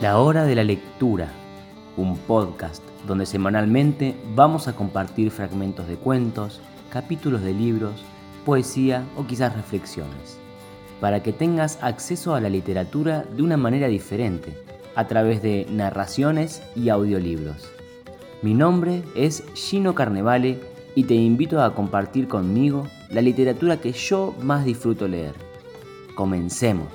La hora de la lectura, un podcast donde semanalmente vamos a compartir fragmentos de cuentos, capítulos de libros, poesía o quizás reflexiones, para que tengas acceso a la literatura de una manera diferente, a través de narraciones y audiolibros. Mi nombre es Gino Carnevale y te invito a compartir conmigo la literatura que yo más disfruto leer. Comencemos.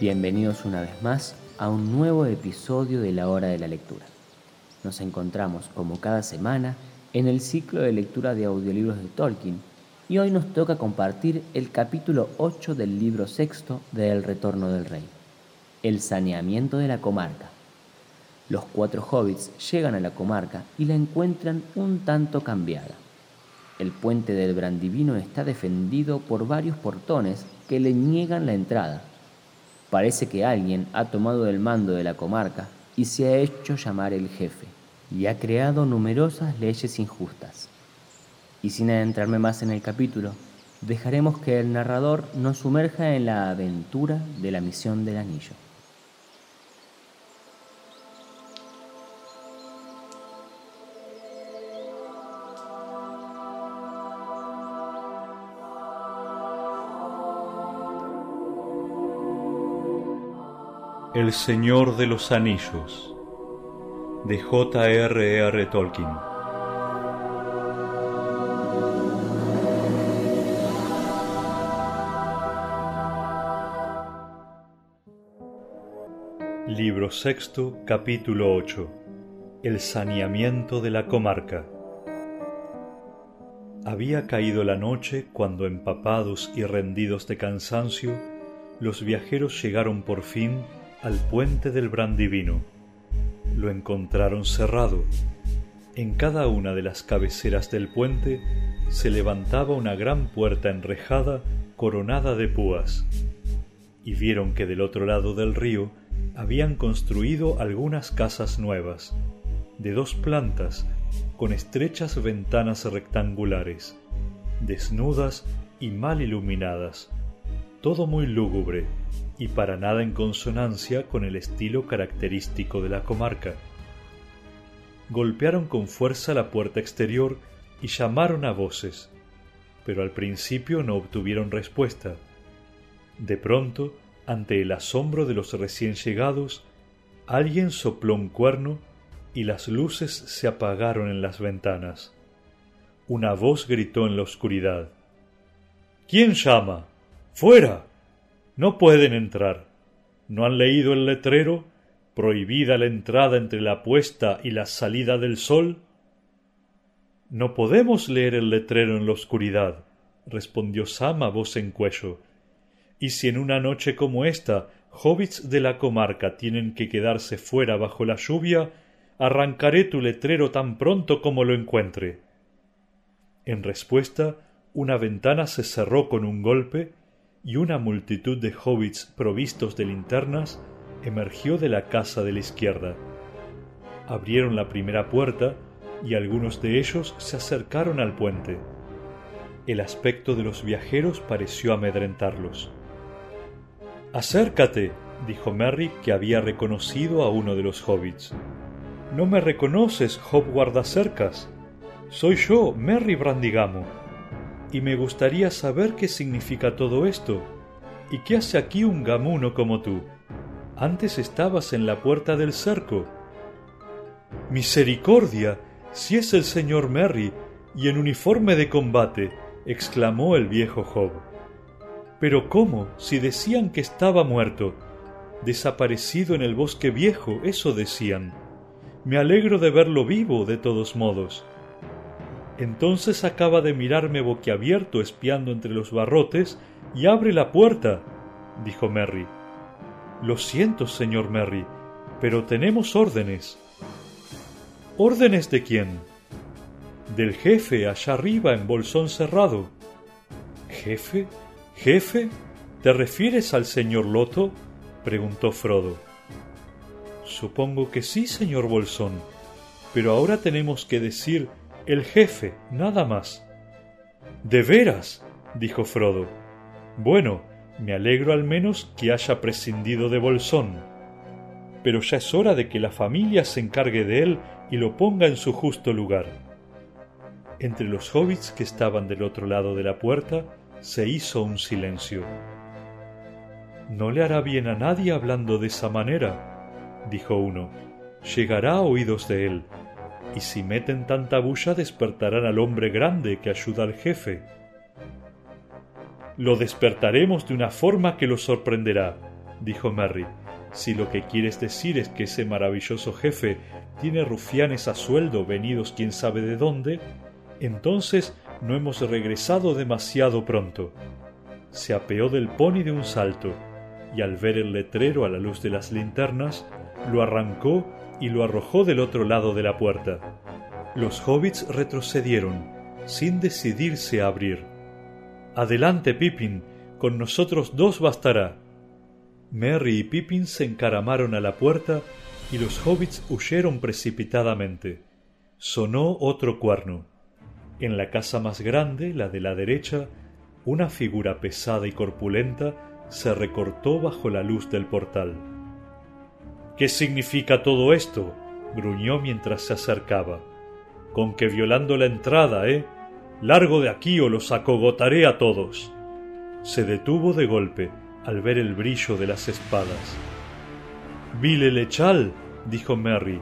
Bienvenidos una vez más a un nuevo episodio de la hora de la lectura. Nos encontramos como cada semana en el ciclo de lectura de audiolibros de Tolkien y hoy nos toca compartir el capítulo 8 del libro sexto de El Retorno del Rey, el saneamiento de la comarca. Los cuatro hobbits llegan a la comarca y la encuentran un tanto cambiada. El puente del Brandivino está defendido por varios portones que le niegan la entrada Parece que alguien ha tomado el mando de la comarca y se ha hecho llamar el jefe, y ha creado numerosas leyes injustas. Y sin adentrarme más en el capítulo, dejaremos que el narrador nos sumerja en la aventura de la misión del anillo. El Señor de los Anillos de J.R.R. Tolkien Libro sexto, capítulo 8 El saneamiento de la comarca Había caído la noche cuando empapados y rendidos de cansancio, los viajeros llegaron por fin al puente del Brandivino. Lo encontraron cerrado. En cada una de las cabeceras del puente se levantaba una gran puerta enrejada coronada de púas, y vieron que del otro lado del río habían construido algunas casas nuevas, de dos plantas, con estrechas ventanas rectangulares, desnudas y mal iluminadas, todo muy lúgubre, y para nada en consonancia con el estilo característico de la comarca. Golpearon con fuerza la puerta exterior y llamaron a voces, pero al principio no obtuvieron respuesta. De pronto, ante el asombro de los recién llegados, alguien sopló un cuerno y las luces se apagaron en las ventanas. Una voz gritó en la oscuridad. ¿Quién llama? ¡Fuera! No pueden entrar. ¿No han leído el letrero? Prohibida la entrada entre la puesta y la salida del sol. No podemos leer el letrero en la oscuridad, respondió Sam a voz en cuello. Y si en una noche como esta hobbits de la comarca tienen que quedarse fuera bajo la lluvia, arrancaré tu letrero tan pronto como lo encuentre. En respuesta, una ventana se cerró con un golpe y una multitud de hobbits provistos de linternas emergió de la casa de la izquierda. Abrieron la primera puerta y algunos de ellos se acercaron al puente. El aspecto de los viajeros pareció amedrentarlos. Acércate, dijo Merry, que había reconocido a uno de los hobbits. No me reconoces, Hob guardacercas. Soy yo, Merry Brandigamo y me gustaría saber qué significa todo esto. ¿Y qué hace aquí un gamuno como tú? Antes estabas en la puerta del cerco. Misericordia, si es el señor Merry y en uniforme de combate, exclamó el viejo Job. Pero ¿cómo? Si decían que estaba muerto. Desaparecido en el bosque viejo, eso decían. Me alegro de verlo vivo, de todos modos. Entonces acaba de mirarme boquiabierto espiando entre los barrotes y abre la puerta, dijo Merry. Lo siento, señor Merry, pero tenemos órdenes. ¿Órdenes de quién? Del jefe allá arriba en Bolsón Cerrado. ¿Jefe? ¿Jefe? ¿Te refieres al señor Loto? preguntó Frodo. Supongo que sí, señor Bolsón. pero ahora tenemos que decir el jefe, nada más. ¿De veras? dijo Frodo. Bueno, me alegro al menos que haya prescindido de Bolsón. Pero ya es hora de que la familia se encargue de él y lo ponga en su justo lugar. Entre los hobbits que estaban del otro lado de la puerta se hizo un silencio. No le hará bien a nadie hablando de esa manera, dijo uno. Llegará a oídos de él, y si meten tanta bulla despertarán al hombre grande que ayuda al jefe. Lo despertaremos de una forma que lo sorprenderá, dijo Merry. Si lo que quieres decir es que ese maravilloso jefe tiene rufianes a sueldo venidos quién sabe de dónde, entonces no hemos regresado demasiado pronto. Se apeó del pony de un salto, y al ver el letrero a la luz de las linternas, lo arrancó y lo arrojó del otro lado de la puerta. Los hobbits retrocedieron, sin decidirse a abrir. Adelante, Pippin, con nosotros dos bastará. Merry y Pippin se encaramaron a la puerta y los hobbits huyeron precipitadamente. Sonó otro cuerno. En la casa más grande, la de la derecha, una figura pesada y corpulenta se recortó bajo la luz del portal. ¿Qué significa todo esto? gruñó mientras se acercaba. Con que violando la entrada, ¿eh? Largo de aquí o los acogotaré a todos. Se detuvo de golpe al ver el brillo de las espadas. Vile Lechal, dijo Merry,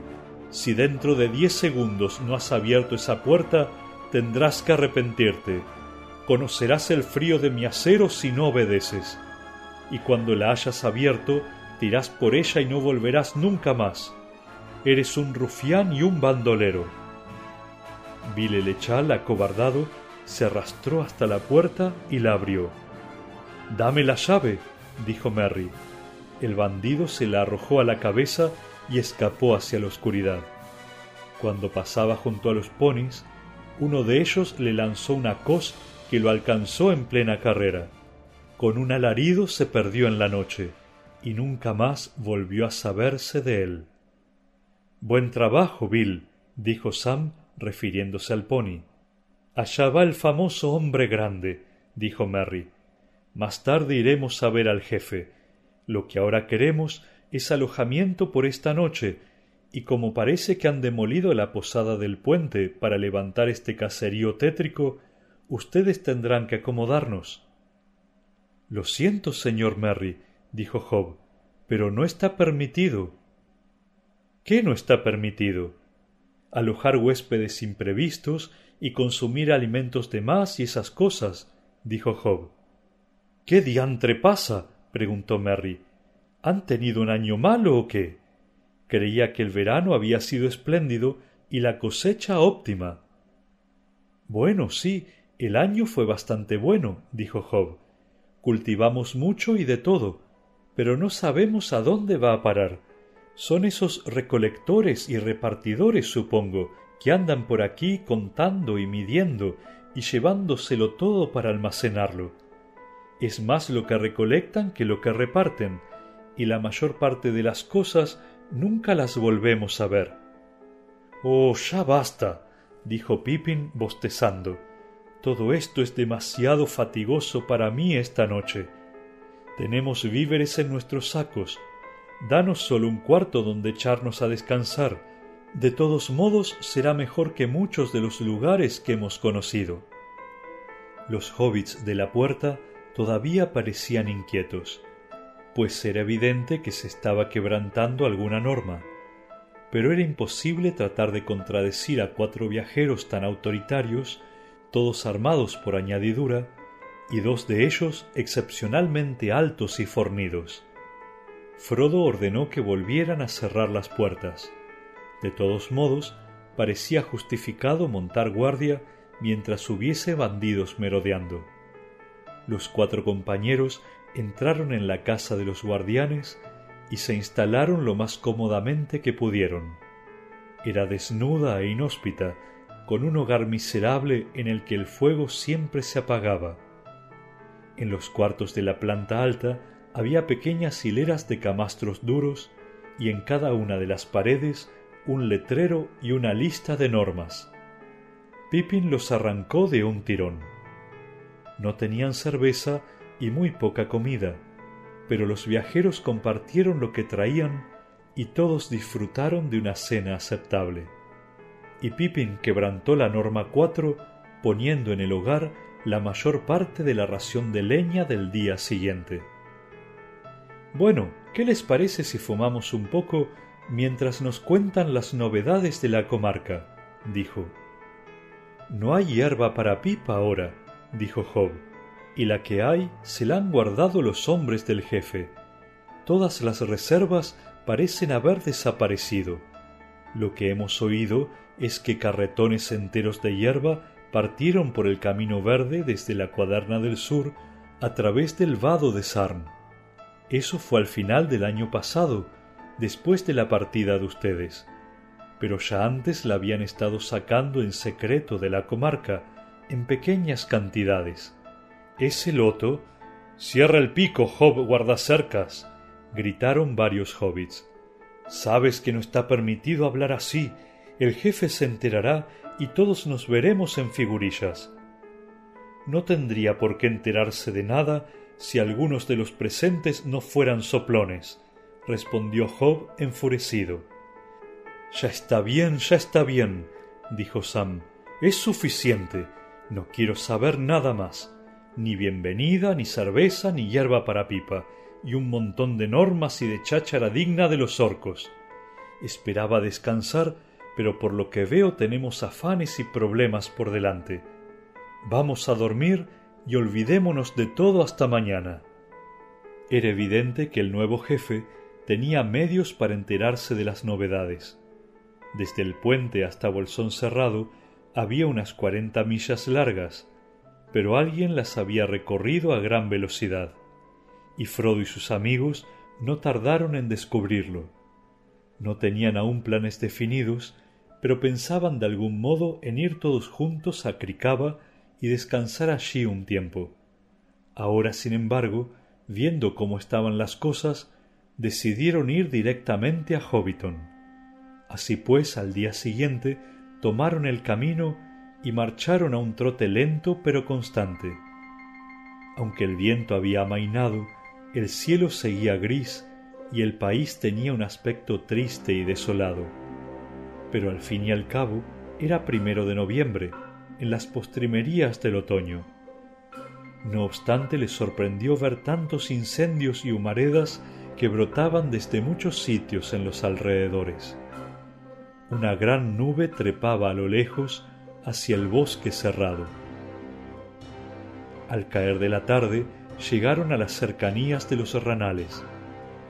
si dentro de diez segundos no has abierto esa puerta, tendrás que arrepentirte. Conocerás el frío de mi acero si no obedeces. Y cuando la hayas abierto, tirás por ella y no volverás nunca más. Eres un rufián y un bandolero. Lechal, acobardado, se arrastró hasta la puerta y la abrió. Dame la llave, dijo Merry. El bandido se la arrojó a la cabeza y escapó hacia la oscuridad. Cuando pasaba junto a los ponis, uno de ellos le lanzó una cos que lo alcanzó en plena carrera. Con un alarido se perdió en la noche y nunca más volvió a saberse de él. Buen trabajo, Bill, dijo Sam, refiriéndose al pony. Allá va el famoso hombre grande, dijo Merry. Más tarde iremos a ver al jefe. Lo que ahora queremos es alojamiento por esta noche, y como parece que han demolido la posada del puente para levantar este caserío tétrico, ustedes tendrán que acomodarnos. Lo siento, señor Merry, dijo Job, pero no está permitido. ¿Qué no está permitido? Alojar huéspedes imprevistos y consumir alimentos de más y esas cosas, dijo Job. ¿Qué diantre pasa? preguntó Merry. ¿Han tenido un año malo o qué? Creía que el verano había sido espléndido y la cosecha óptima. Bueno, sí, el año fue bastante bueno, dijo Job. Cultivamos mucho y de todo, pero no sabemos a dónde va a parar. Son esos recolectores y repartidores, supongo, que andan por aquí contando y midiendo y llevándoselo todo para almacenarlo. Es más lo que recolectan que lo que reparten, y la mayor parte de las cosas nunca las volvemos a ver. Oh, ya basta, dijo Pippin bostezando. Todo esto es demasiado fatigoso para mí esta noche. Tenemos víveres en nuestros sacos. Danos solo un cuarto donde echarnos a descansar. De todos modos será mejor que muchos de los lugares que hemos conocido. Los hobbits de la puerta todavía parecían inquietos, pues era evidente que se estaba quebrantando alguna norma. Pero era imposible tratar de contradecir a cuatro viajeros tan autoritarios, todos armados por añadidura, y dos de ellos excepcionalmente altos y fornidos. Frodo ordenó que volvieran a cerrar las puertas. De todos modos, parecía justificado montar guardia mientras hubiese bandidos merodeando. Los cuatro compañeros entraron en la casa de los guardianes y se instalaron lo más cómodamente que pudieron. Era desnuda e inhóspita, con un hogar miserable en el que el fuego siempre se apagaba. En los cuartos de la planta alta había pequeñas hileras de camastros duros y en cada una de las paredes un letrero y una lista de normas. Pippin los arrancó de un tirón. No tenían cerveza y muy poca comida, pero los viajeros compartieron lo que traían y todos disfrutaron de una cena aceptable. Y Pippin quebrantó la norma 4 poniendo en el hogar la mayor parte de la ración de leña del día siguiente. Bueno, ¿qué les parece si fumamos un poco mientras nos cuentan las novedades de la comarca? dijo. No hay hierba para pipa ahora, dijo Job, y la que hay se la han guardado los hombres del jefe. Todas las reservas parecen haber desaparecido. Lo que hemos oído es que carretones enteros de hierba partieron por el camino verde desde la cuaderna del sur a través del vado de Sarn. Eso fue al final del año pasado, después de la partida de ustedes pero ya antes la habían estado sacando en secreto de la comarca, en pequeñas cantidades. Ese loto. Cierra el pico, Job guardacercas. gritaron varios hobbits. Sabes que no está permitido hablar así. El jefe se enterará y todos nos veremos en figurillas. No tendría por qué enterarse de nada si algunos de los presentes no fueran soplones, respondió Job enfurecido. Ya está bien, ya está bien, dijo Sam. Es suficiente. No quiero saber nada más. Ni bienvenida, ni cerveza, ni hierba para pipa, y un montón de normas y de cháchara digna de los orcos. Esperaba descansar, pero por lo que veo tenemos afanes y problemas por delante. Vamos a dormir y olvidémonos de todo hasta mañana. Era evidente que el nuevo jefe tenía medios para enterarse de las novedades. Desde el puente hasta Bolsón Cerrado había unas cuarenta millas largas, pero alguien las había recorrido a gran velocidad, y Frodo y sus amigos no tardaron en descubrirlo. No tenían aún planes definidos, pero pensaban de algún modo en ir todos juntos a Cricaba y descansar allí un tiempo. Ahora, sin embargo, viendo cómo estaban las cosas, decidieron ir directamente a Hobbiton. Así pues, al día siguiente tomaron el camino y marcharon a un trote lento pero constante. Aunque el viento había amainado, el cielo seguía gris y el país tenía un aspecto triste y desolado. Pero al fin y al cabo era primero de noviembre, en las postrimerías del otoño. No obstante, les sorprendió ver tantos incendios y humaredas que brotaban desde muchos sitios en los alrededores. Una gran nube trepaba a lo lejos hacia el bosque cerrado. Al caer de la tarde llegaron a las cercanías de los Serranales,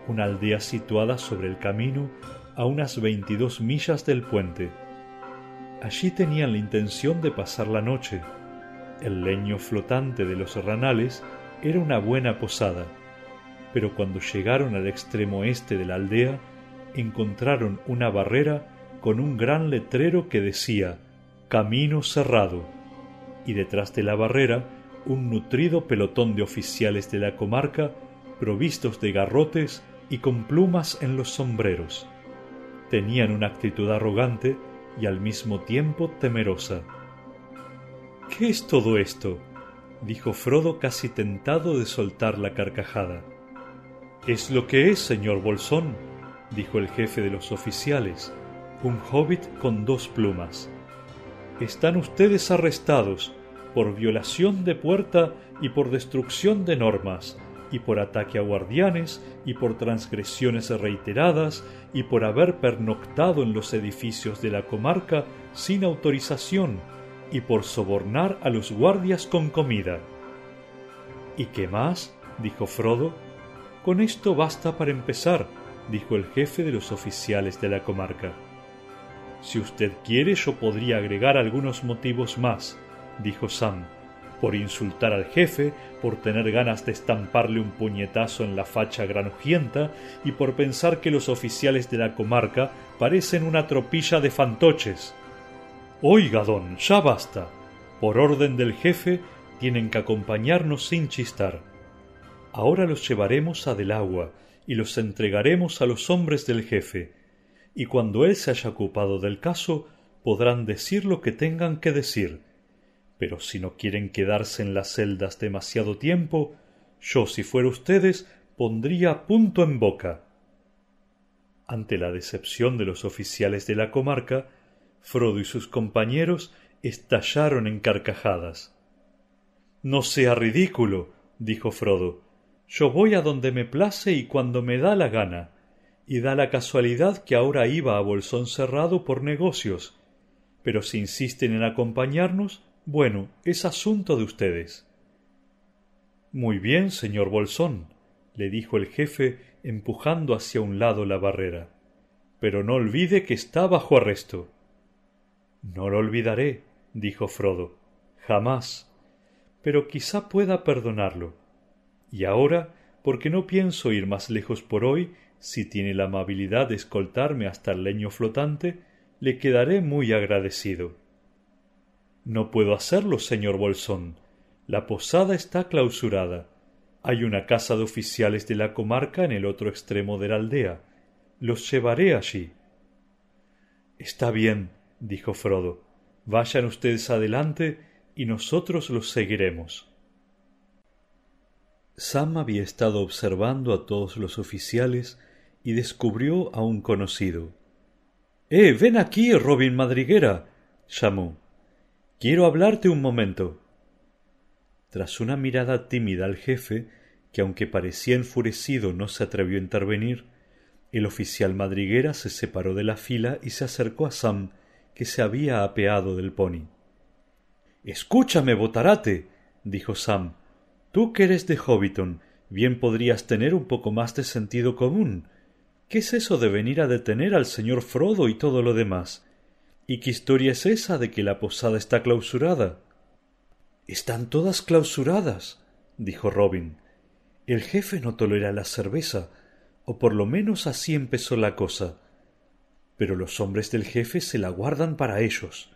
una aldea situada sobre el camino a unas veintidós millas del puente. Allí tenían la intención de pasar la noche. El leño flotante de los Serranales era una buena posada, pero cuando llegaron al extremo este de la aldea, encontraron una barrera con un gran letrero que decía Camino cerrado, y detrás de la barrera un nutrido pelotón de oficiales de la comarca provistos de garrotes y con plumas en los sombreros. Tenían una actitud arrogante y al mismo tiempo temerosa. ¿Qué es todo esto? dijo Frodo casi tentado de soltar la carcajada. Es lo que es, señor Bolsón, dijo el jefe de los oficiales un hobbit con dos plumas. Están ustedes arrestados por violación de puerta y por destrucción de normas, y por ataque a guardianes, y por transgresiones reiteradas, y por haber pernoctado en los edificios de la comarca sin autorización, y por sobornar a los guardias con comida. ¿Y qué más? dijo Frodo. Con esto basta para empezar, dijo el jefe de los oficiales de la comarca. Si usted quiere, yo podría agregar algunos motivos más, dijo Sam, por insultar al jefe, por tener ganas de estamparle un puñetazo en la facha granujienta y por pensar que los oficiales de la comarca parecen una tropilla de fantoches. Oiga, don, ya basta. Por orden del jefe, tienen que acompañarnos sin chistar. Ahora los llevaremos a del agua y los entregaremos a los hombres del jefe y cuando él se haya ocupado del caso podrán decir lo que tengan que decir. Pero si no quieren quedarse en las celdas demasiado tiempo, yo si fuera ustedes pondría punto en boca. Ante la decepción de los oficiales de la comarca, Frodo y sus compañeros estallaron en carcajadas. No sea ridículo, dijo Frodo. Yo voy a donde me place y cuando me da la gana. Y da la casualidad que ahora iba a Bolsón Cerrado por negocios. Pero si insisten en acompañarnos, bueno, es asunto de ustedes. Muy bien, señor Bolsón, le dijo el jefe empujando hacia un lado la barrera. Pero no olvide que está bajo arresto. No lo olvidaré, dijo Frodo. Jamás. Pero quizá pueda perdonarlo. Y ahora, porque no pienso ir más lejos por hoy, si tiene la amabilidad de escoltarme hasta el leño flotante, le quedaré muy agradecido. No puedo hacerlo, señor Bolsón. La posada está clausurada. Hay una casa de oficiales de la comarca en el otro extremo de la aldea. Los llevaré allí. Está bien, dijo Frodo. Vayan ustedes adelante y nosotros los seguiremos. Sam había estado observando a todos los oficiales y descubrió a un conocido. Eh, ven aquí, Robin Madriguera. llamó. Quiero hablarte un momento. Tras una mirada tímida al jefe, que aunque parecía enfurecido no se atrevió a intervenir, el oficial madriguera se separó de la fila y se acercó a Sam, que se había apeado del pony. Escúchame, botarate, dijo Sam. Tú que eres de Hobbiton, bien podrías tener un poco más de sentido común. ¿Qué es eso de venir a detener al señor Frodo y todo lo demás? ¿Y qué historia es esa de que la posada está clausurada? Están todas clausuradas, dijo Robin. El jefe no tolera la cerveza, o por lo menos así empezó la cosa. Pero los hombres del jefe se la guardan para ellos.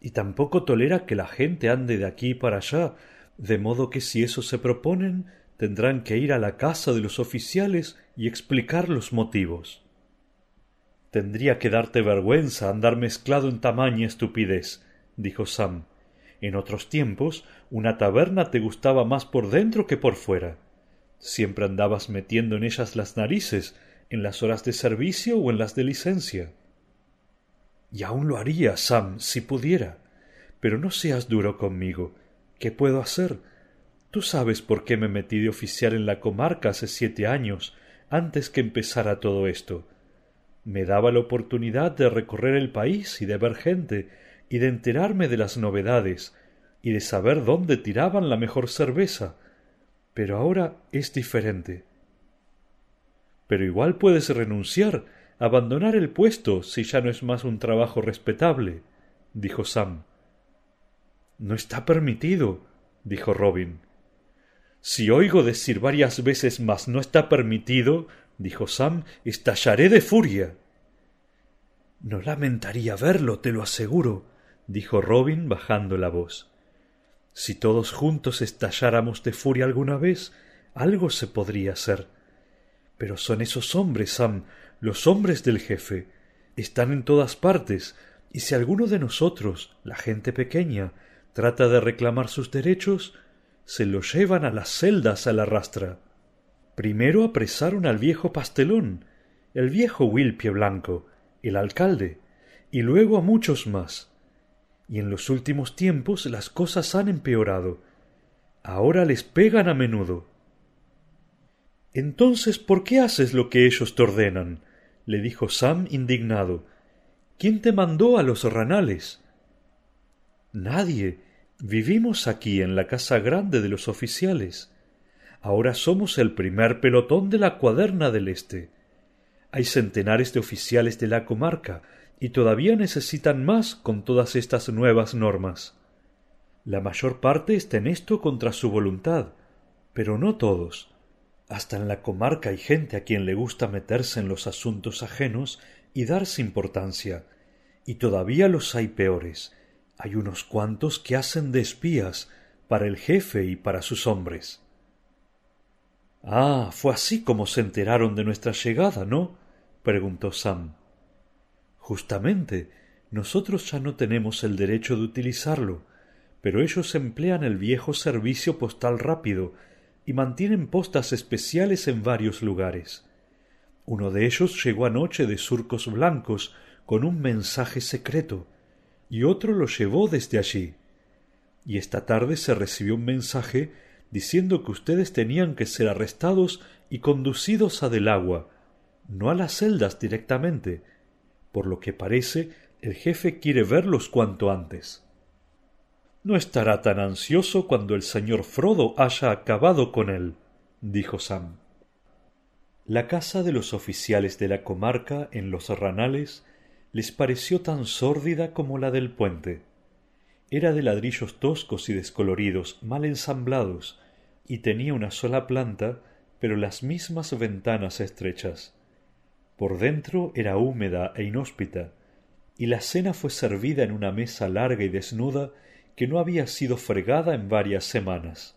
Y tampoco tolera que la gente ande de aquí para allá, de modo que si eso se proponen, tendrán que ir a la casa de los oficiales y explicar los motivos. Tendría que darte vergüenza andar mezclado en tamaña estupidez, dijo Sam. En otros tiempos una taberna te gustaba más por dentro que por fuera. Siempre andabas metiendo en ellas las narices, en las horas de servicio o en las de licencia. Y aún lo haría, Sam, si pudiera. Pero no seas duro conmigo. ¿Qué puedo hacer? Tú sabes por qué me metí de oficial en la comarca hace siete años, antes que empezara todo esto. Me daba la oportunidad de recorrer el país y de ver gente, y de enterarme de las novedades, y de saber dónde tiraban la mejor cerveza. Pero ahora es diferente. Pero igual puedes renunciar, abandonar el puesto si ya no es más un trabajo respetable, dijo Sam. No está permitido, dijo Robin. Si oigo decir varias veces más no está permitido, dijo Sam, estallaré de furia. No lamentaría verlo, te lo aseguro, dijo Robin bajando la voz. Si todos juntos estalláramos de furia alguna vez, algo se podría hacer. Pero son esos hombres, Sam, los hombres del jefe. Están en todas partes, y si alguno de nosotros, la gente pequeña, trata de reclamar sus derechos, se lo llevan a las celdas a la rastra. Primero apresaron al viejo pastelón, el viejo Wilpie Blanco, el alcalde, y luego a muchos más y en los últimos tiempos las cosas han empeorado. Ahora les pegan a menudo. Entonces, ¿por qué haces lo que ellos te ordenan? le dijo Sam indignado. ¿Quién te mandó a los ranales? Nadie. Vivimos aquí en la casa grande de los oficiales. Ahora somos el primer pelotón de la cuaderna del Este. Hay centenares de oficiales de la comarca, y todavía necesitan más con todas estas nuevas normas. La mayor parte está en esto contra su voluntad, pero no todos. Hasta en la comarca hay gente a quien le gusta meterse en los asuntos ajenos y darse importancia, y todavía los hay peores. Hay unos cuantos que hacen de espías para el jefe y para sus hombres. Ah, fue así como se enteraron de nuestra llegada, ¿no? preguntó Sam. Justamente, nosotros ya no tenemos el derecho de utilizarlo, pero ellos emplean el viejo servicio postal rápido y mantienen postas especiales en varios lugares. Uno de ellos llegó anoche de surcos blancos con un mensaje secreto, y otro lo llevó desde allí. Y esta tarde se recibió un mensaje diciendo que ustedes tenían que ser arrestados y conducidos a Del Agua, no a las celdas directamente. Por lo que parece, el jefe quiere verlos cuanto antes. No estará tan ansioso cuando el señor Frodo haya acabado con él, dijo Sam. La casa de los oficiales de la comarca en los Ranales les pareció tan sórdida como la del puente. Era de ladrillos toscos y descoloridos, mal ensamblados, y tenía una sola planta, pero las mismas ventanas estrechas. Por dentro era húmeda e inhóspita, y la cena fue servida en una mesa larga y desnuda que no había sido fregada en varias semanas.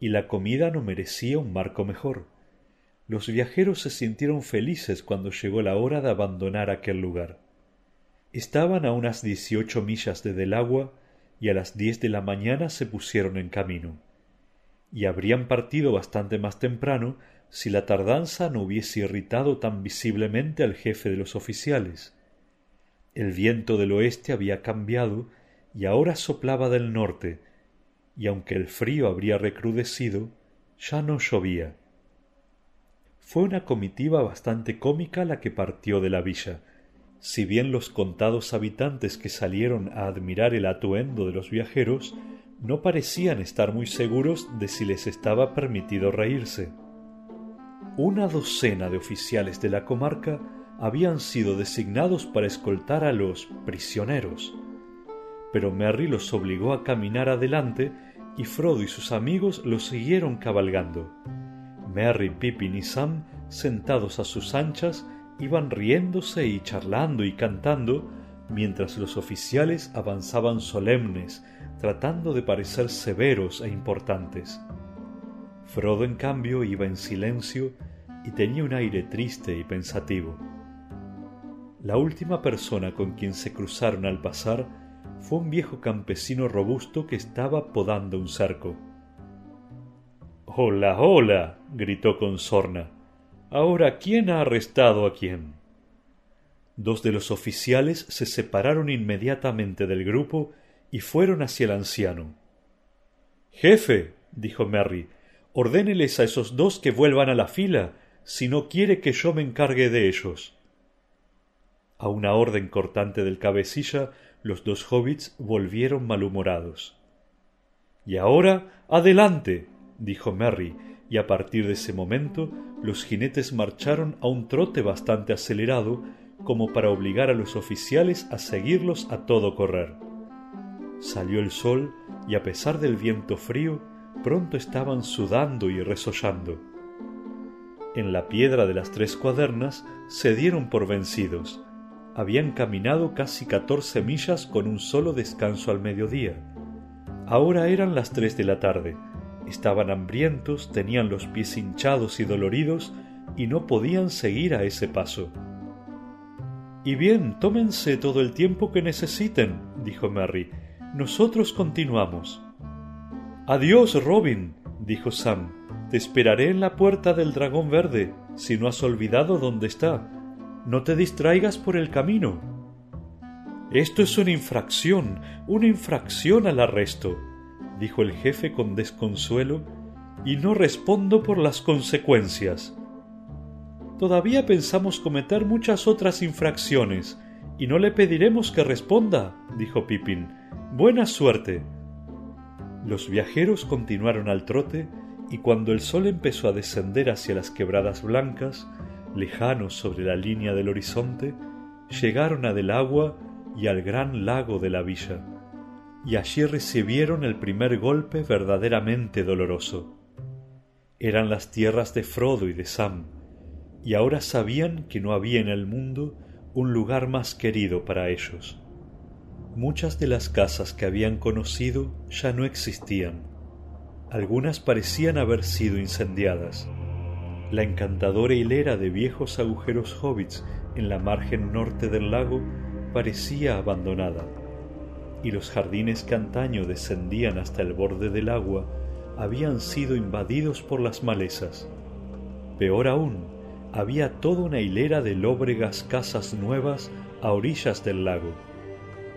Y la comida no merecía un marco mejor. Los viajeros se sintieron felices cuando llegó la hora de abandonar aquel lugar. Estaban a unas dieciocho millas de Del Agua y a las diez de la mañana se pusieron en camino. Y habrían partido bastante más temprano si la tardanza no hubiese irritado tan visiblemente al jefe de los oficiales. El viento del oeste había cambiado y ahora soplaba del norte, y aunque el frío habría recrudecido, ya no llovía. Fue una comitiva bastante cómica la que partió de la villa, si bien los contados habitantes que salieron a admirar el atuendo de los viajeros no parecían estar muy seguros de si les estaba permitido reírse. Una docena de oficiales de la comarca habían sido designados para escoltar a los prisioneros, pero Merry los obligó a caminar adelante y Frodo y sus amigos los siguieron cabalgando. Merry, Pippin y Sam, sentados a sus anchas, iban riéndose y charlando y cantando, mientras los oficiales avanzaban solemnes, tratando de parecer severos e importantes. Frodo, en cambio, iba en silencio y tenía un aire triste y pensativo. La última persona con quien se cruzaron al pasar fue un viejo campesino robusto que estaba podando un cerco. Hola, hola. gritó con sorna. Ahora, ¿quién ha arrestado a quién? Dos de los oficiales se separaron inmediatamente del grupo y fueron hacia el anciano. Jefe, dijo Merry, ordéneles a esos dos que vuelvan a la fila, si no quiere que yo me encargue de ellos. A una orden cortante del cabecilla, los dos hobbits volvieron malhumorados. Y ahora, adelante, dijo Merry, y a partir de ese momento los jinetes marcharon a un trote bastante acelerado como para obligar a los oficiales a seguirlos a todo correr. Salió el sol y a pesar del viento frío, pronto estaban sudando y resollando. En la piedra de las tres cuadernas se dieron por vencidos. Habían caminado casi catorce millas con un solo descanso al mediodía. Ahora eran las tres de la tarde Estaban hambrientos, tenían los pies hinchados y doloridos, y no podían seguir a ese paso. Y bien, tómense todo el tiempo que necesiten, dijo Merry. Nosotros continuamos. Adiós, Robin, dijo Sam. Te esperaré en la puerta del dragón verde, si no has olvidado dónde está. No te distraigas por el camino. Esto es una infracción, una infracción al arresto, dijo el jefe con desconsuelo, y no respondo por las consecuencias. Todavía pensamos cometer muchas otras infracciones, y no le pediremos que responda, dijo Pippin. Buena suerte. Los viajeros continuaron al trote, y cuando el sol empezó a descender hacia las quebradas blancas, lejanos sobre la línea del horizonte, llegaron a Del Agua y al gran lago de la villa y allí recibieron el primer golpe verdaderamente doloroso. Eran las tierras de Frodo y de Sam, y ahora sabían que no había en el mundo un lugar más querido para ellos. Muchas de las casas que habían conocido ya no existían. Algunas parecían haber sido incendiadas. La encantadora hilera de viejos agujeros hobbits en la margen norte del lago parecía abandonada, y los jardines que antaño descendían hasta el borde del agua habían sido invadidos por las malezas. Peor aún, había toda una hilera de lóbregas casas nuevas a orillas del lago,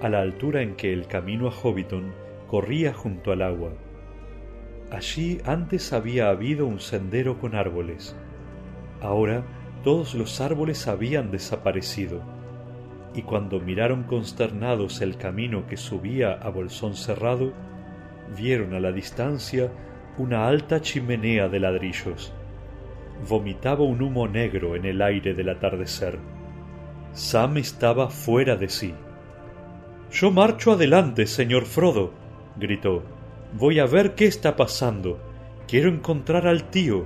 a la altura en que el camino a Hobbiton corría junto al agua. Allí antes había habido un sendero con árboles. Ahora todos los árboles habían desaparecido, y cuando miraron consternados el camino que subía a Bolsón Cerrado, vieron a la distancia una alta chimenea de ladrillos. Vomitaba un humo negro en el aire del atardecer. Sam estaba fuera de sí. Yo marcho adelante, señor Frodo, gritó. Voy a ver qué está pasando. Quiero encontrar al tío.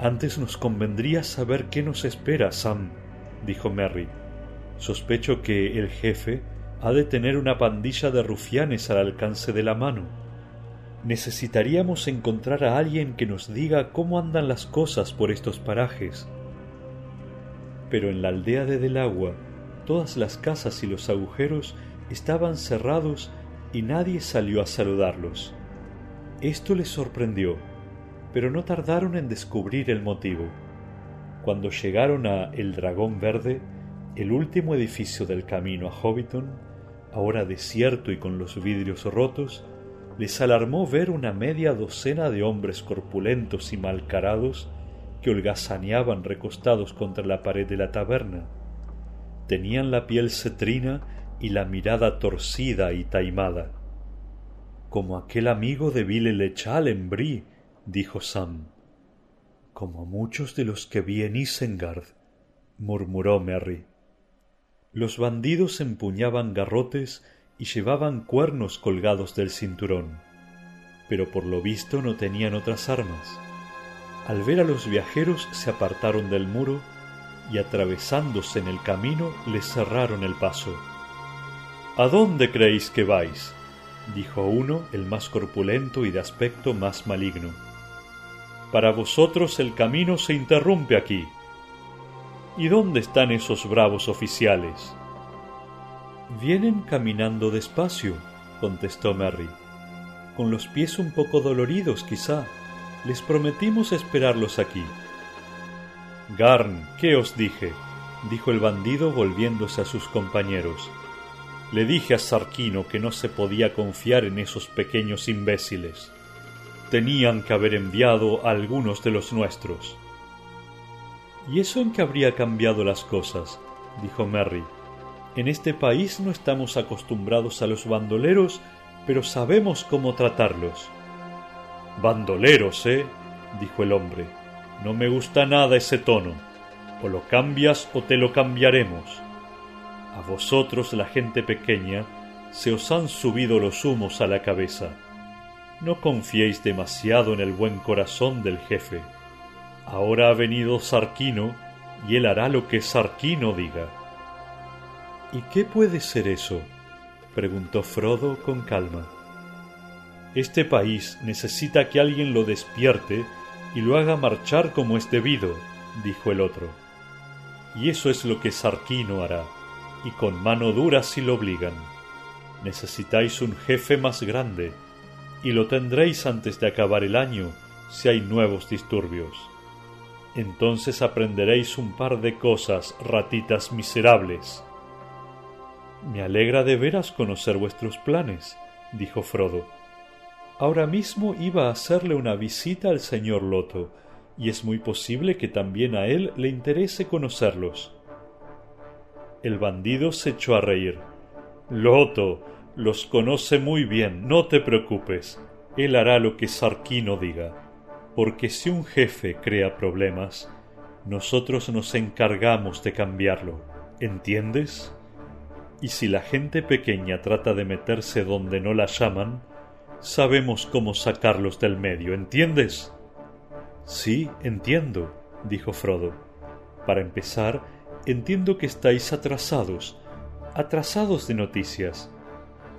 Antes nos convendría saber qué nos espera, Sam, dijo Merry. Sospecho que el jefe ha de tener una pandilla de rufianes al alcance de la mano. Necesitaríamos encontrar a alguien que nos diga cómo andan las cosas por estos parajes. Pero en la aldea de Delagua todas las casas y los agujeros estaban cerrados y nadie salió a saludarlos. Esto les sorprendió, pero no tardaron en descubrir el motivo. Cuando llegaron a El Dragón Verde, el último edificio del camino a Hobbiton, ahora desierto y con los vidrios rotos, les alarmó ver una media docena de hombres corpulentos y malcarados que holgazaneaban recostados contra la pared de la taberna. Tenían la piel cetrina y la mirada torcida y taimada. Como aquel amigo de Vile Lechal en Brie, dijo Sam. Como muchos de los que vi en Isengard, murmuró Merry. Los bandidos empuñaban garrotes y llevaban cuernos colgados del cinturón, pero por lo visto no tenían otras armas. Al ver a los viajeros se apartaron del muro y atravesándose en el camino les cerraron el paso. ¿A dónde creéis que vais? dijo uno, el más corpulento y de aspecto más maligno. Para vosotros el camino se interrumpe aquí. ¿Y dónde están esos bravos oficiales? Vienen caminando despacio, contestó Merry. Con los pies un poco doloridos, quizá. Les prometimos esperarlos aquí. Garn, ¿qué os dije? dijo el bandido volviéndose a sus compañeros. Le dije a Sarquino que no se podía confiar en esos pequeños imbéciles. Tenían que haber enviado a algunos de los nuestros. ¿Y eso en qué habría cambiado las cosas? dijo Merry. En este país no estamos acostumbrados a los bandoleros, pero sabemos cómo tratarlos. Bandoleros, ¿eh? dijo el hombre. No me gusta nada ese tono. O lo cambias o te lo cambiaremos. A vosotros, la gente pequeña, se os han subido los humos a la cabeza. No confiéis demasiado en el buen corazón del jefe. Ahora ha venido Sarquino y él hará lo que Sarquino diga. ¿Y qué puede ser eso? preguntó Frodo con calma. Este país necesita que alguien lo despierte y lo haga marchar como es debido, dijo el otro. Y eso es lo que Sarquino hará y con mano dura si lo obligan. Necesitáis un jefe más grande, y lo tendréis antes de acabar el año si hay nuevos disturbios. Entonces aprenderéis un par de cosas, ratitas miserables. Me alegra de veras conocer vuestros planes, dijo Frodo. Ahora mismo iba a hacerle una visita al señor Loto, y es muy posible que también a él le interese conocerlos. El bandido se echó a reír. Loto, los conoce muy bien, no te preocupes. Él hará lo que Sarquino diga. Porque si un jefe crea problemas, nosotros nos encargamos de cambiarlo. ¿Entiendes? Y si la gente pequeña trata de meterse donde no la llaman, sabemos cómo sacarlos del medio, ¿entiendes? Sí, entiendo, dijo Frodo. Para empezar, Entiendo que estáis atrasados, atrasados de noticias.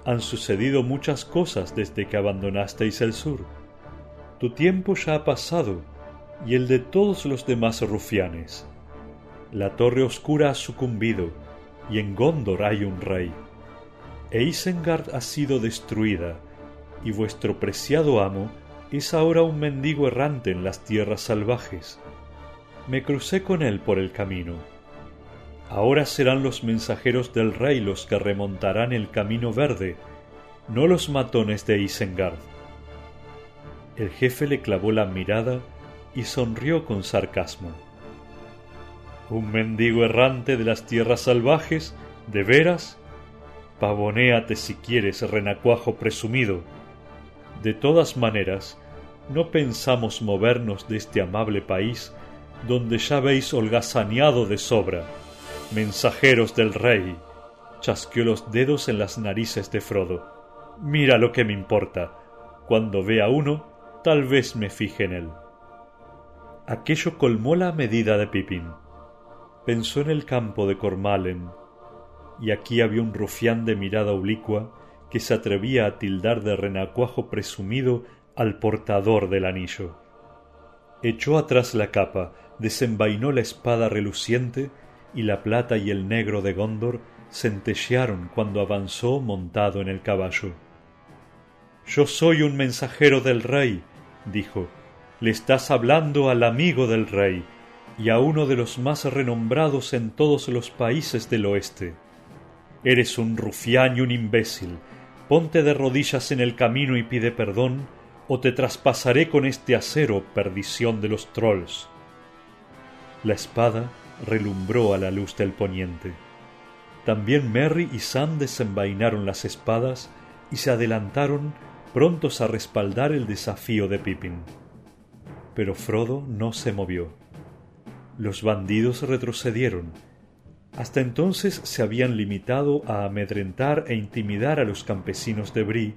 Han sucedido muchas cosas desde que abandonasteis el sur. Tu tiempo ya ha pasado, y el de todos los demás rufianes. La torre oscura ha sucumbido, y en Gondor hay un rey. E Isengard ha sido destruida, y vuestro preciado amo es ahora un mendigo errante en las tierras salvajes. Me crucé con él por el camino. Ahora serán los mensajeros del rey los que remontarán el camino verde, no los matones de Isengard. El jefe le clavó la mirada y sonrió con sarcasmo. ¿Un mendigo errante de las tierras salvajes? ¿De veras? Pavonéate si quieres, renacuajo presumido. De todas maneras, no pensamos movernos de este amable país donde ya veis holgazaneado de sobra. Mensajeros del rey. Chasqueó los dedos en las narices de Frodo. Mira lo que me importa. Cuando vea uno, tal vez me fije en él. Aquello colmó la medida de Pippin. Pensó en el campo de Cormalen, y aquí había un rufián de mirada oblicua que se atrevía a tildar de renacuajo presumido al portador del anillo. Echó atrás la capa, desenvainó la espada reluciente, y la plata y el negro de Gondor centellearon cuando avanzó montado en el caballo. Yo soy un mensajero del rey, dijo. Le estás hablando al amigo del rey y a uno de los más renombrados en todos los países del oeste. Eres un rufián y un imbécil. Ponte de rodillas en el camino y pide perdón, o te traspasaré con este acero, perdición de los trolls. La espada relumbró a la luz del poniente. También Merry y Sam desenvainaron las espadas y se adelantaron prontos a respaldar el desafío de Pippin. Pero Frodo no se movió. Los bandidos retrocedieron. Hasta entonces se habían limitado a amedrentar e intimidar a los campesinos de Bree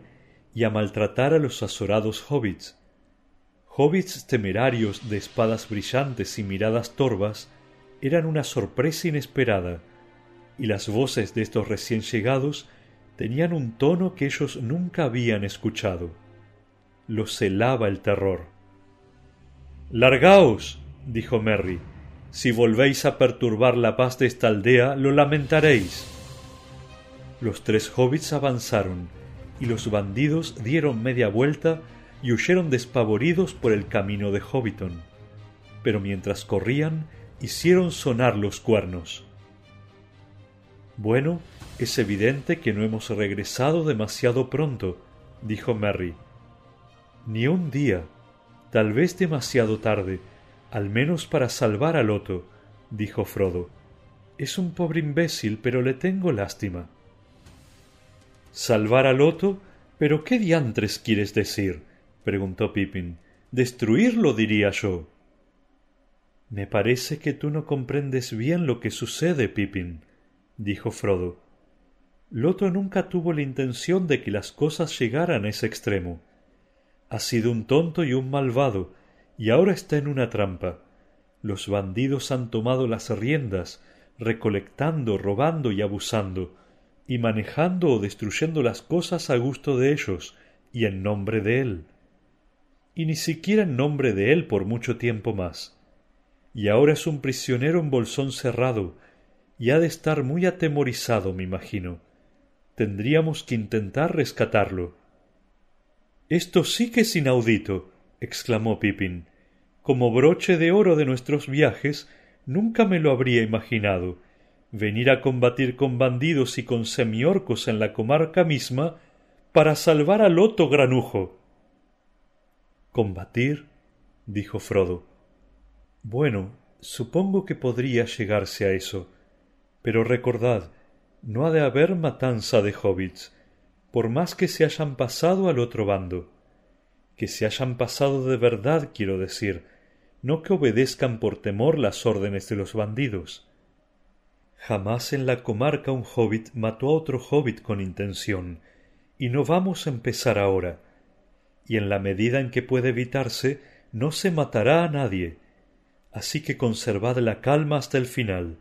y a maltratar a los azorados hobbits. Hobbits temerarios de espadas brillantes y miradas torvas eran una sorpresa inesperada, y las voces de estos recién llegados tenían un tono que ellos nunca habían escuchado. Los celaba el terror. Largaos, dijo Merry. Si volvéis a perturbar la paz de esta aldea, lo lamentaréis. Los tres hobbits avanzaron, y los bandidos dieron media vuelta y huyeron despavoridos por el camino de Hobbiton. Pero mientras corrían, hicieron sonar los cuernos. Bueno, es evidente que no hemos regresado demasiado pronto, dijo Merry. Ni un día, tal vez demasiado tarde, al menos para salvar a Loto, dijo Frodo. Es un pobre imbécil, pero le tengo lástima. ¿Salvar a Loto? ¿Pero qué diantres quieres decir? preguntó Pippin. Destruirlo, diría yo. Me parece que tú no comprendes bien lo que sucede, Pippin, dijo Frodo. Loto nunca tuvo la intención de que las cosas llegaran a ese extremo. Ha sido un tonto y un malvado, y ahora está en una trampa. Los bandidos han tomado las riendas, recolectando, robando y abusando, y manejando o destruyendo las cosas a gusto de ellos, y en nombre de él. Y ni siquiera en nombre de él por mucho tiempo más. Y ahora es un prisionero en bolsón cerrado, y ha de estar muy atemorizado, me imagino tendríamos que intentar rescatarlo. Esto sí que es inaudito, exclamó Pippin. Como broche de oro de nuestros viajes, nunca me lo habría imaginado. Venir a combatir con bandidos y con semiorcos en la comarca misma para salvar al Loto Granujo. ¿Combatir? dijo Frodo. Bueno, supongo que podría llegarse a eso. Pero recordad, no ha de haber matanza de hobbits, por más que se hayan pasado al otro bando. Que se hayan pasado de verdad, quiero decir, no que obedezcan por temor las órdenes de los bandidos. Jamás en la comarca un hobbit mató a otro hobbit con intención, y no vamos a empezar ahora. Y en la medida en que puede evitarse, no se matará a nadie. Así que conservad la calma hasta el final.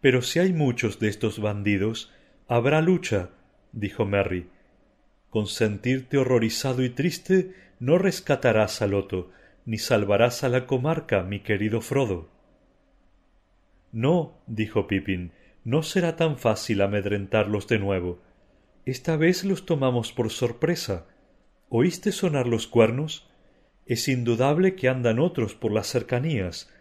Pero si hay muchos de estos bandidos, habrá lucha, dijo Merry. Con sentirte horrorizado y triste, no rescatarás a Loto, ni salvarás a la comarca, mi querido Frodo. No, dijo Pippin, no será tan fácil amedrentarlos de nuevo. Esta vez los tomamos por sorpresa. ¿Oíste sonar los cuernos? Es indudable que andan otros por las cercanías,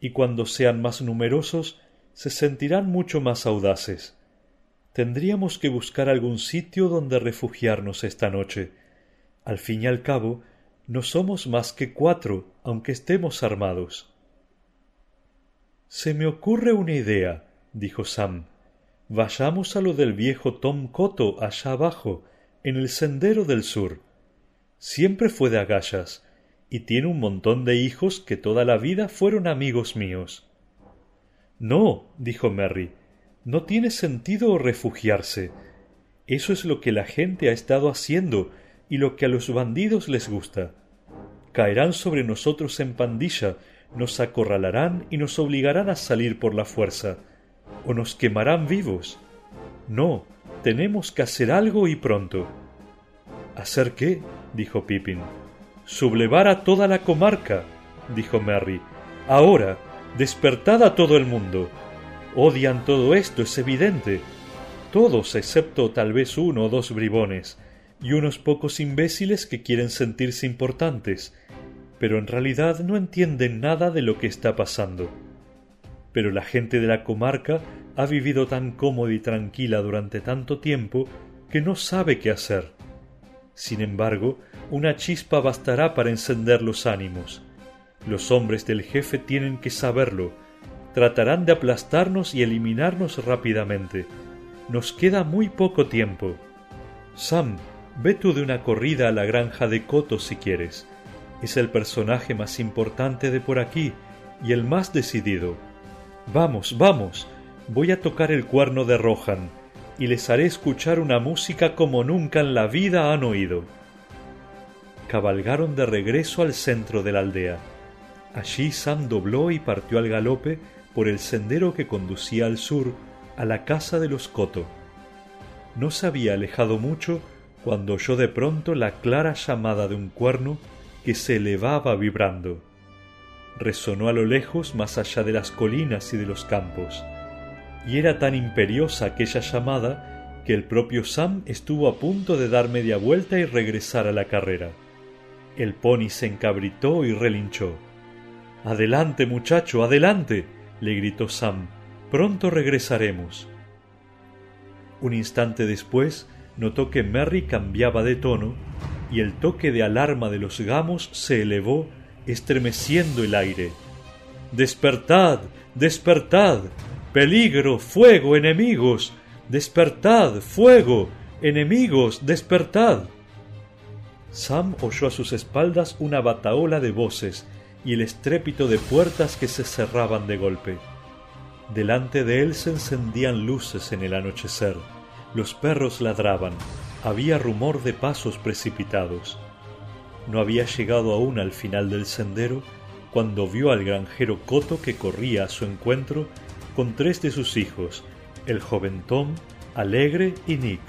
y cuando sean más numerosos se sentirán mucho más audaces. Tendríamos que buscar algún sitio donde refugiarnos esta noche. Al fin y al cabo, no somos más que cuatro, aunque estemos armados. Se me ocurre una idea, dijo Sam. Vayamos a lo del viejo Tom Coto allá abajo, en el sendero del sur. Siempre fue de agallas, y tiene un montón de hijos que toda la vida fueron amigos míos. No, dijo Merry, no tiene sentido refugiarse. Eso es lo que la gente ha estado haciendo y lo que a los bandidos les gusta. Caerán sobre nosotros en pandilla, nos acorralarán y nos obligarán a salir por la fuerza, o nos quemarán vivos. No, tenemos que hacer algo y pronto. ¿Hacer qué? dijo Pippin. Sublevar a toda la comarca, dijo Merry. Ahora, despertad a todo el mundo. Odian todo esto, es evidente. Todos, excepto tal vez uno o dos bribones, y unos pocos imbéciles que quieren sentirse importantes, pero en realidad no entienden nada de lo que está pasando. Pero la gente de la comarca ha vivido tan cómoda y tranquila durante tanto tiempo que no sabe qué hacer. Sin embargo, una chispa bastará para encender los ánimos. Los hombres del jefe tienen que saberlo. Tratarán de aplastarnos y eliminarnos rápidamente. Nos queda muy poco tiempo. Sam, ve tú de una corrida a la granja de Coto si quieres. Es el personaje más importante de por aquí y el más decidido. Vamos, vamos. Voy a tocar el cuerno de Rohan y les haré escuchar una música como nunca en la vida han oído. Cabalgaron de regreso al centro de la aldea. Allí Sam dobló y partió al galope por el sendero que conducía al sur a la casa de los Coto. No se había alejado mucho cuando oyó de pronto la clara llamada de un cuerno que se elevaba vibrando. Resonó a lo lejos más allá de las colinas y de los campos, y era tan imperiosa aquella llamada que el propio Sam estuvo a punto de dar media vuelta y regresar a la carrera. El pony se encabritó y relinchó. Adelante, muchacho, adelante. le gritó Sam. Pronto regresaremos. Un instante después notó que Merry cambiaba de tono y el toque de alarma de los gamos se elevó, estremeciendo el aire. Despertad, despertad. Peligro, fuego, enemigos. Despertad, fuego, enemigos, despertad. Sam oyó a sus espaldas una bataola de voces y el estrépito de puertas que se cerraban de golpe. Delante de él se encendían luces en el anochecer, los perros ladraban, había rumor de pasos precipitados. No había llegado aún al final del sendero cuando vio al granjero Coto que corría a su encuentro con tres de sus hijos, el joven Tom, Alegre y Nick.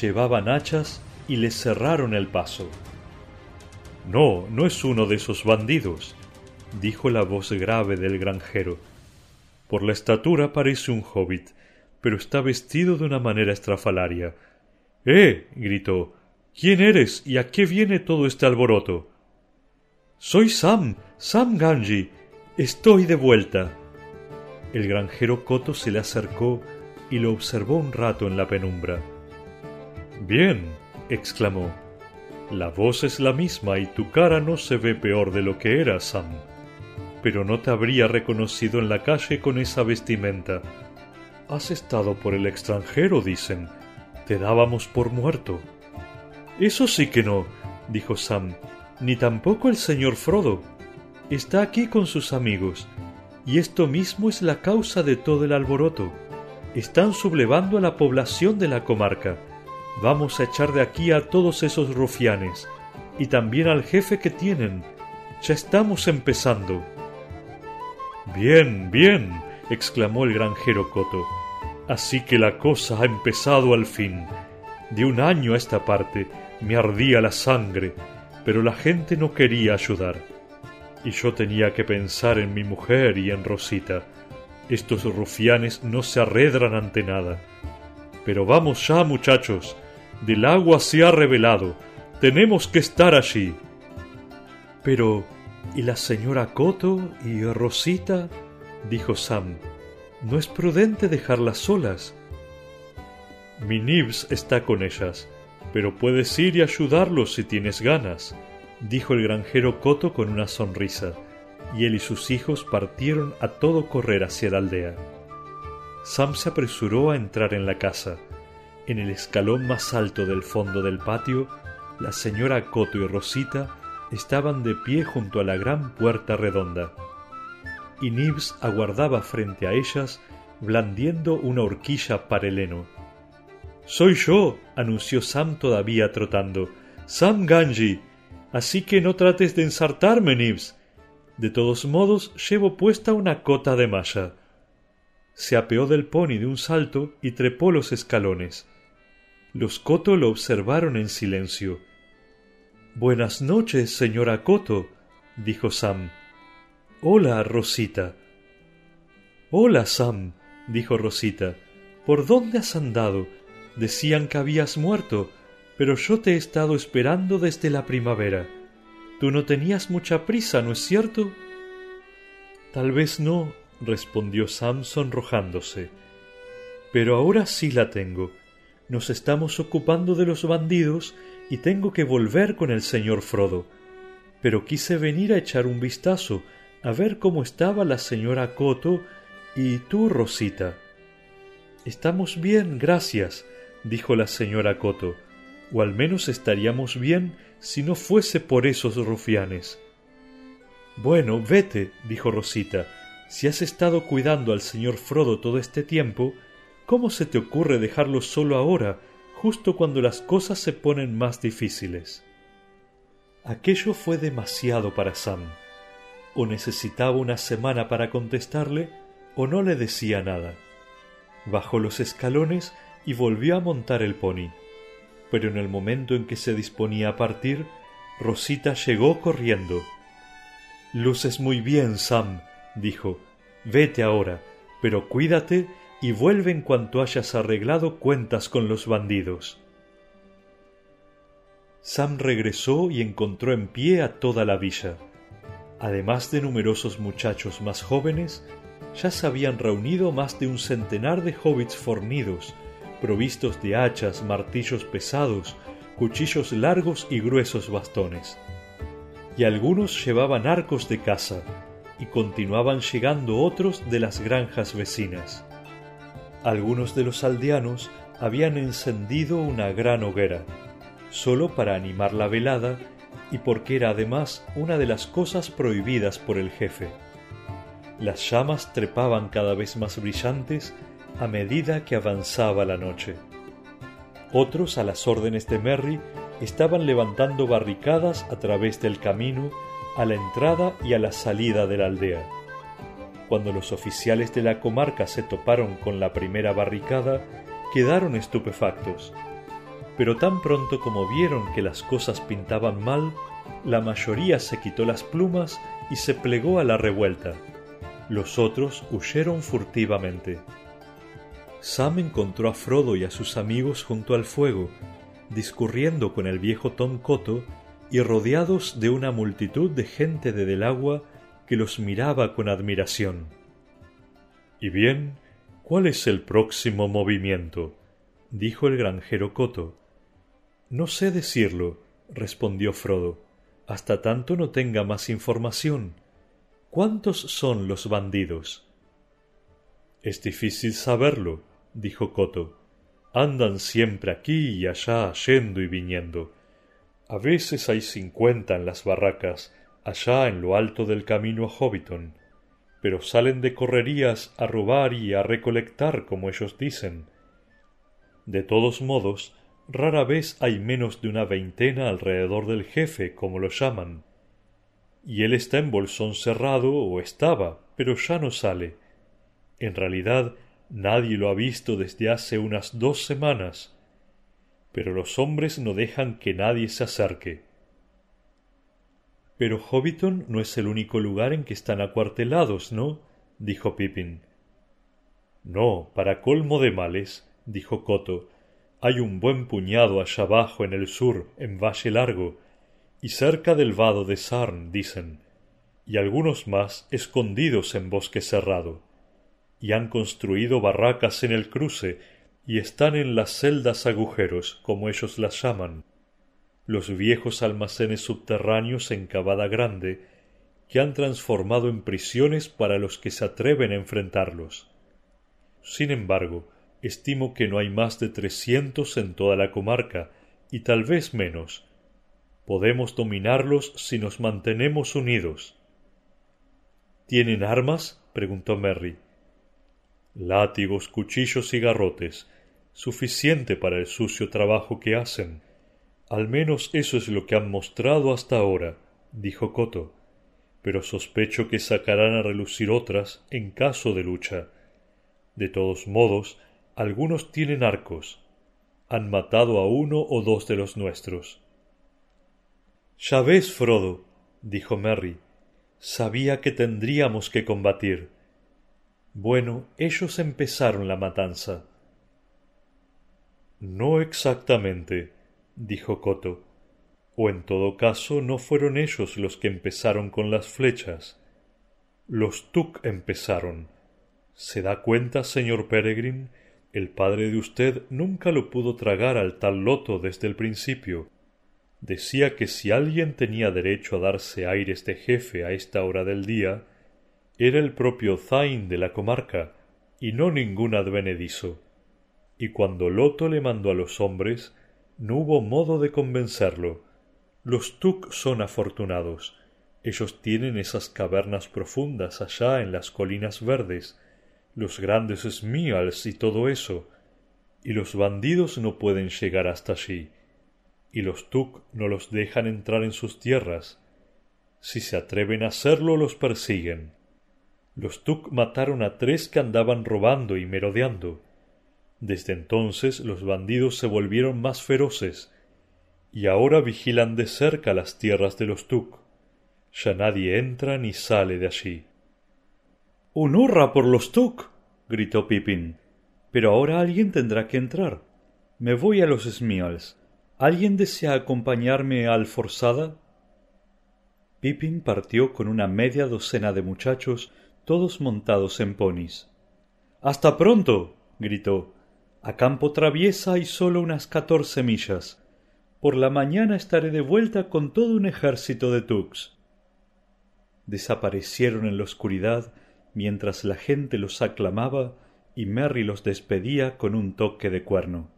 Llevaban hachas y les cerraron el paso. No, no es uno de esos bandidos, dijo la voz grave del granjero. Por la estatura parece un hobbit, pero está vestido de una manera estrafalaria. ¡Eh! gritó. ¿Quién eres y a qué viene todo este alboroto? Soy Sam, Sam Ganji. Estoy de vuelta. El granjero Coto se le acercó y lo observó un rato en la penumbra. Bien, exclamó. La voz es la misma y tu cara no se ve peor de lo que era, Sam. Pero no te habría reconocido en la calle con esa vestimenta. Has estado por el extranjero, dicen. Te dábamos por muerto. Eso sí que no, dijo Sam, ni tampoco el señor Frodo. Está aquí con sus amigos, y esto mismo es la causa de todo el alboroto. Están sublevando a la población de la comarca Vamos a echar de aquí a todos esos rufianes y también al jefe que tienen. Ya estamos empezando. Bien, bien, exclamó el granjero Coto. Así que la cosa ha empezado al fin. De un año a esta parte me ardía la sangre, pero la gente no quería ayudar. Y yo tenía que pensar en mi mujer y en Rosita. Estos rufianes no se arredran ante nada. Pero vamos ya, muchachos. Del agua se ha revelado. Tenemos que estar allí. Pero, ¿y la señora Coto y Rosita? dijo Sam. No es prudente dejarlas solas. Mi Nibs está con ellas, pero puedes ir y ayudarlos si tienes ganas, dijo el granjero Coto con una sonrisa, y él y sus hijos partieron a todo correr hacia la aldea. Sam se apresuró a entrar en la casa. En el escalón más alto del fondo del patio, la señora Coto y Rosita estaban de pie junto a la gran puerta redonda. Y Nibs aguardaba frente a ellas, blandiendo una horquilla para el heno. Soy yo, anunció Sam todavía trotando. Sam Ganji. Así que no trates de ensartarme, Nibs. De todos modos, llevo puesta una cota de malla. Se apeó del pony de un salto y trepó los escalones. Los Coto lo observaron en silencio. Buenas noches, señora Coto, dijo Sam. Hola, Rosita. Hola, Sam, dijo Rosita. ¿Por dónde has andado? Decían que habías muerto, pero yo te he estado esperando desde la primavera. Tú no tenías mucha prisa, ¿no es cierto? Tal vez no, respondió Sam sonrojándose. Pero ahora sí la tengo. Nos estamos ocupando de los bandidos y tengo que volver con el señor Frodo. Pero quise venir a echar un vistazo, a ver cómo estaba la señora Coto y tú, Rosita. Estamos bien, gracias, dijo la señora Coto, o al menos estaríamos bien si no fuese por esos rufianes. Bueno, vete, dijo Rosita, si has estado cuidando al señor Frodo todo este tiempo, ¿cómo se te ocurre dejarlo solo ahora, justo cuando las cosas se ponen más difíciles? Aquello fue demasiado para Sam. O necesitaba una semana para contestarle, o no le decía nada. Bajó los escalones y volvió a montar el pony. Pero en el momento en que se disponía a partir, Rosita llegó corriendo. Luces muy bien, Sam, dijo. Vete ahora, pero cuídate y vuelve en cuanto hayas arreglado cuentas con los bandidos. Sam regresó y encontró en pie a toda la villa. Además de numerosos muchachos más jóvenes, ya se habían reunido más de un centenar de hobbits fornidos, provistos de hachas, martillos pesados, cuchillos largos y gruesos bastones. Y algunos llevaban arcos de caza, y continuaban llegando otros de las granjas vecinas. Algunos de los aldeanos habían encendido una gran hoguera, solo para animar la velada y porque era además una de las cosas prohibidas por el jefe. Las llamas trepaban cada vez más brillantes a medida que avanzaba la noche. Otros, a las órdenes de Merry, estaban levantando barricadas a través del camino a la entrada y a la salida de la aldea. Cuando los oficiales de la comarca se toparon con la primera barricada, quedaron estupefactos. Pero tan pronto como vieron que las cosas pintaban mal, la mayoría se quitó las plumas y se plegó a la revuelta. Los otros huyeron furtivamente. Sam encontró a Frodo y a sus amigos junto al fuego, discurriendo con el viejo Tom Coto y rodeados de una multitud de gente de Del Agua que los miraba con admiración. Y bien, ¿cuál es el próximo movimiento? dijo el granjero Coto. No sé decirlo, respondió Frodo, hasta tanto no tenga más información. ¿Cuántos son los bandidos? Es difícil saberlo, dijo Coto. Andan siempre aquí y allá yendo y viniendo. A veces hay cincuenta en las barracas, allá en lo alto del camino a Hobbiton, pero salen de correrías a robar y a recolectar, como ellos dicen. De todos modos, rara vez hay menos de una veintena alrededor del jefe, como lo llaman. Y él está en bolsón cerrado, o estaba, pero ya no sale. En realidad, Nadie lo ha visto desde hace unas dos semanas, pero los hombres no dejan que nadie se acerque. Pero Hobbiton no es el único lugar en que están acuartelados, ¿no? dijo Pippin. No, para colmo de males, dijo Coto, hay un buen puñado allá abajo en el sur, en Valle Largo, y cerca del vado de Sarn, dicen, y algunos más escondidos en bosque cerrado, y han construido barracas en el cruce, y están en las celdas agujeros, como ellos las llaman, los viejos almacenes subterráneos en Cavada Grande, que han transformado en prisiones para los que se atreven a enfrentarlos. Sin embargo, estimo que no hay más de trescientos en toda la comarca, y tal vez menos. Podemos dominarlos si nos mantenemos unidos. ¿Tienen armas? preguntó Merry. Látigos, cuchillos y garrotes, suficiente para el sucio trabajo que hacen, al menos eso es lo que han mostrado hasta ahora, dijo Coto, pero sospecho que sacarán a relucir otras en caso de lucha. De todos modos, algunos tienen arcos. Han matado a uno o dos de los nuestros. Ya ves, Frodo, dijo Merry, sabía que tendríamos que combatir. Bueno, ellos empezaron la matanza. No exactamente, dijo Coto. O en todo caso no fueron ellos los que empezaron con las flechas. Los Tuk empezaron. ¿Se da cuenta, señor Peregrin? El padre de usted nunca lo pudo tragar al tal loto desde el principio. Decía que si alguien tenía derecho a darse aires de jefe a esta hora del día, era el propio Zain de la comarca, y no ningún advenedizo. Y cuando Loto le mandó a los hombres, no hubo modo de convencerlo. Los Tuk son afortunados. Ellos tienen esas cavernas profundas allá en las colinas verdes, los grandes Smials y todo eso, y los bandidos no pueden llegar hasta allí, y los Tuk no los dejan entrar en sus tierras. Si se atreven a hacerlo, los persiguen. Los Tuk mataron a tres que andaban robando y merodeando. Desde entonces los bandidos se volvieron más feroces y ahora vigilan de cerca las tierras de los Tuk. Ya nadie entra ni sale de allí. ¡Un hurra por los Tuk! gritó Pippin. Pero ahora alguien tendrá que entrar. Me voy a los Smials. ¿Alguien desea acompañarme a Alforzada? Pippin partió con una media docena de muchachos, todos montados en ponis. Hasta pronto. gritó. A campo traviesa hay solo unas catorce millas. Por la mañana estaré de vuelta con todo un ejército de Tux. Desaparecieron en la oscuridad mientras la gente los aclamaba y Merry los despedía con un toque de cuerno.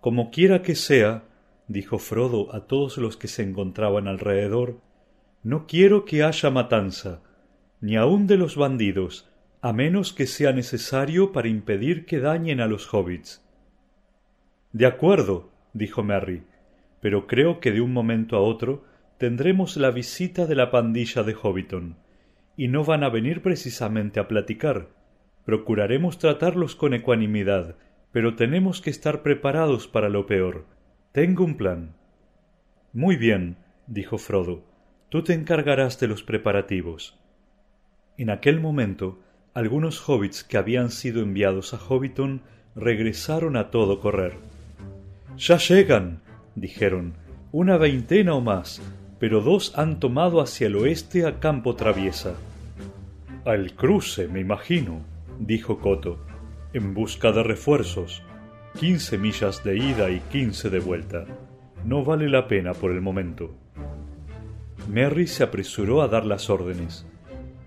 Como quiera que sea, dijo Frodo a todos los que se encontraban alrededor, no quiero que haya matanza, ni aun de los bandidos, a menos que sea necesario para impedir que dañen a los hobbits. De acuerdo, dijo Merry, pero creo que de un momento a otro tendremos la visita de la pandilla de Hobbiton, y no van a venir precisamente a platicar. Procuraremos tratarlos con ecuanimidad, pero tenemos que estar preparados para lo peor. Tengo un plan. Muy bien, dijo Frodo. Tú te encargarás de los preparativos. En aquel momento algunos hobbits que habían sido enviados a Hobbiton regresaron a todo correr. Ya llegan, dijeron, una veintena o más, pero dos han tomado hacia el oeste a campo traviesa. Al cruce, me imagino, dijo Coto, en busca de refuerzos. Quince millas de ida y quince de vuelta. No vale la pena por el momento. Merry se apresuró a dar las órdenes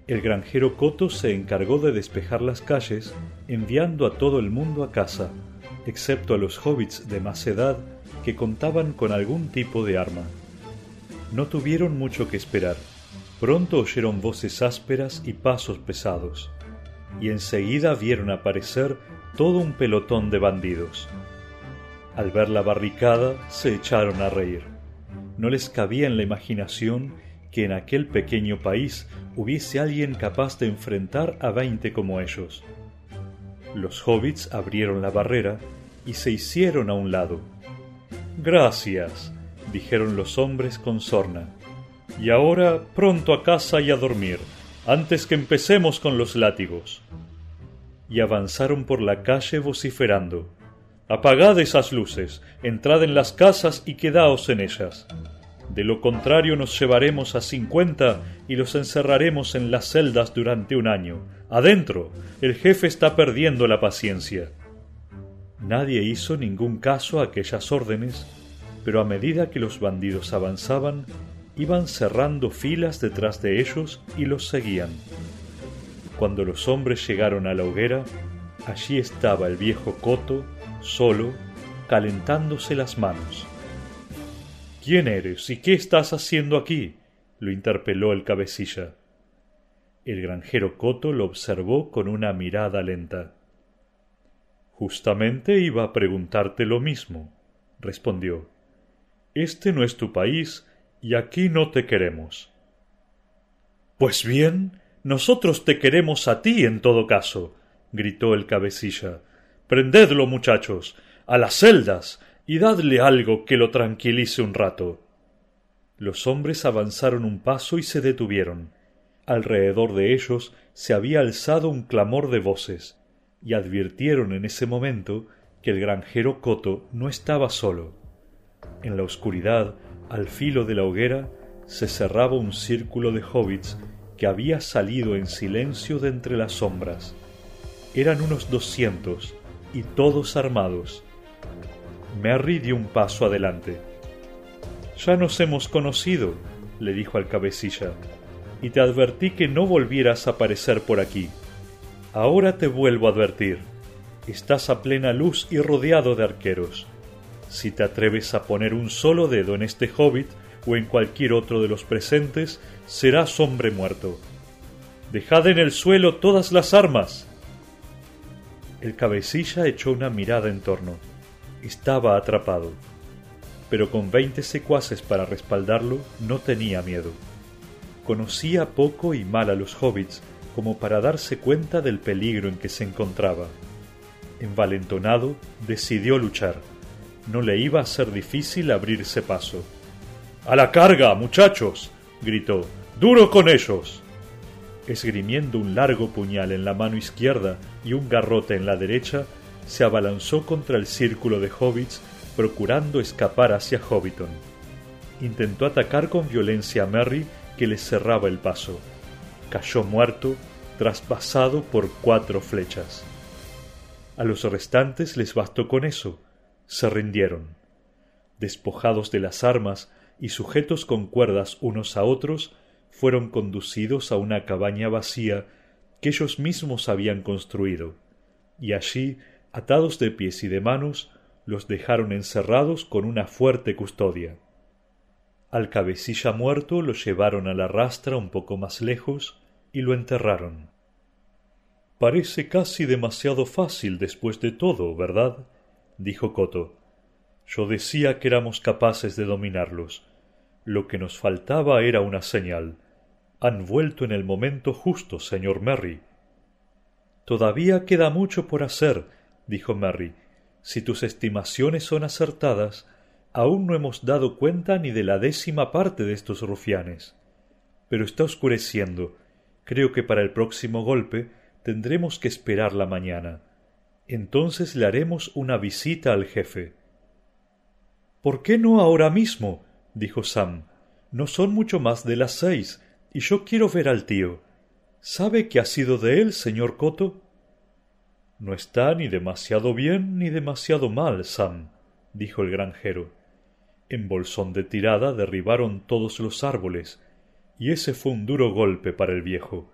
el granjero Coto se encargó de despejar las calles, enviando a todo el mundo a casa, excepto a los hobbits de más edad que contaban con algún tipo de arma. No tuvieron mucho que esperar. Pronto oyeron voces ásperas y pasos pesados, y enseguida vieron aparecer todo un pelotón de bandidos. Al ver la barricada, se echaron a reír. No les cabía en la imaginación que en aquel pequeño país hubiese alguien capaz de enfrentar a veinte como ellos. Los hobbits abrieron la barrera y se hicieron a un lado. Gracias, dijeron los hombres con sorna. Y ahora pronto a casa y a dormir, antes que empecemos con los látigos. Y avanzaron por la calle vociferando. Apagad esas luces, entrad en las casas y quedaos en ellas. De lo contrario nos llevaremos a cincuenta y los encerraremos en las celdas durante un año. Adentro. El jefe está perdiendo la paciencia. Nadie hizo ningún caso a aquellas órdenes, pero a medida que los bandidos avanzaban, iban cerrando filas detrás de ellos y los seguían. Cuando los hombres llegaron a la hoguera, allí estaba el viejo Coto, solo, calentándose las manos. ¿Quién eres y qué estás haciendo aquí? lo interpeló el cabecilla. El granjero Coto lo observó con una mirada lenta. Justamente iba a preguntarte lo mismo, respondió. Este no es tu país y aquí no te queremos. Pues bien, nosotros te queremos a ti en todo caso, gritó el cabecilla. Prendedlo, muchachos, a las celdas, y dadle algo que lo tranquilice un rato. Los hombres avanzaron un paso y se detuvieron. Alrededor de ellos se había alzado un clamor de voces, y advirtieron en ese momento que el granjero Coto no estaba solo. En la oscuridad, al filo de la hoguera, se cerraba un círculo de hobbits que había salido en silencio de entre las sombras. Eran unos doscientos, y todos armados. Merry dio un paso adelante. Ya nos hemos conocido, le dijo al cabecilla, y te advertí que no volvieras a aparecer por aquí. Ahora te vuelvo a advertir. Estás a plena luz y rodeado de arqueros. Si te atreves a poner un solo dedo en este hobbit o en cualquier otro de los presentes, serás hombre muerto. Dejad en el suelo todas las armas. El cabecilla echó una mirada en torno estaba atrapado, pero con veinte secuaces para respaldarlo no tenía miedo. Conocía poco y mal a los hobbits como para darse cuenta del peligro en que se encontraba. Envalentonado, decidió luchar. No le iba a ser difícil abrirse paso. ¡A la carga, muchachos! gritó. ¡Duro con ellos! Esgrimiendo un largo puñal en la mano izquierda y un garrote en la derecha, se abalanzó contra el círculo de hobbits procurando escapar hacia Hobbiton. Intentó atacar con violencia a Merry que le cerraba el paso. Cayó muerto, traspasado por cuatro flechas. A los restantes les bastó con eso. Se rindieron. Despojados de las armas y sujetos con cuerdas unos a otros, fueron conducidos a una cabaña vacía que ellos mismos habían construido, y allí atados de pies y de manos, los dejaron encerrados con una fuerte custodia. Al cabecilla muerto lo llevaron a la rastra un poco más lejos y lo enterraron. Parece casi demasiado fácil después de todo, ¿verdad? dijo Coto. Yo decía que éramos capaces de dominarlos. Lo que nos faltaba era una señal. Han vuelto en el momento justo, señor Merry. Todavía queda mucho por hacer, dijo si tus estimaciones son acertadas, aún no hemos dado cuenta ni de la décima parte de estos rufianes. Pero está oscureciendo. Creo que para el próximo golpe tendremos que esperar la mañana. Entonces le haremos una visita al jefe. ¿Por qué no ahora mismo? dijo Sam. No son mucho más de las seis, y yo quiero ver al tío. ¿Sabe qué ha sido de él, señor Coto? No está ni demasiado bien ni demasiado mal, Sam, dijo el granjero. En bolsón de tirada derribaron todos los árboles, y ese fue un duro golpe para el viejo.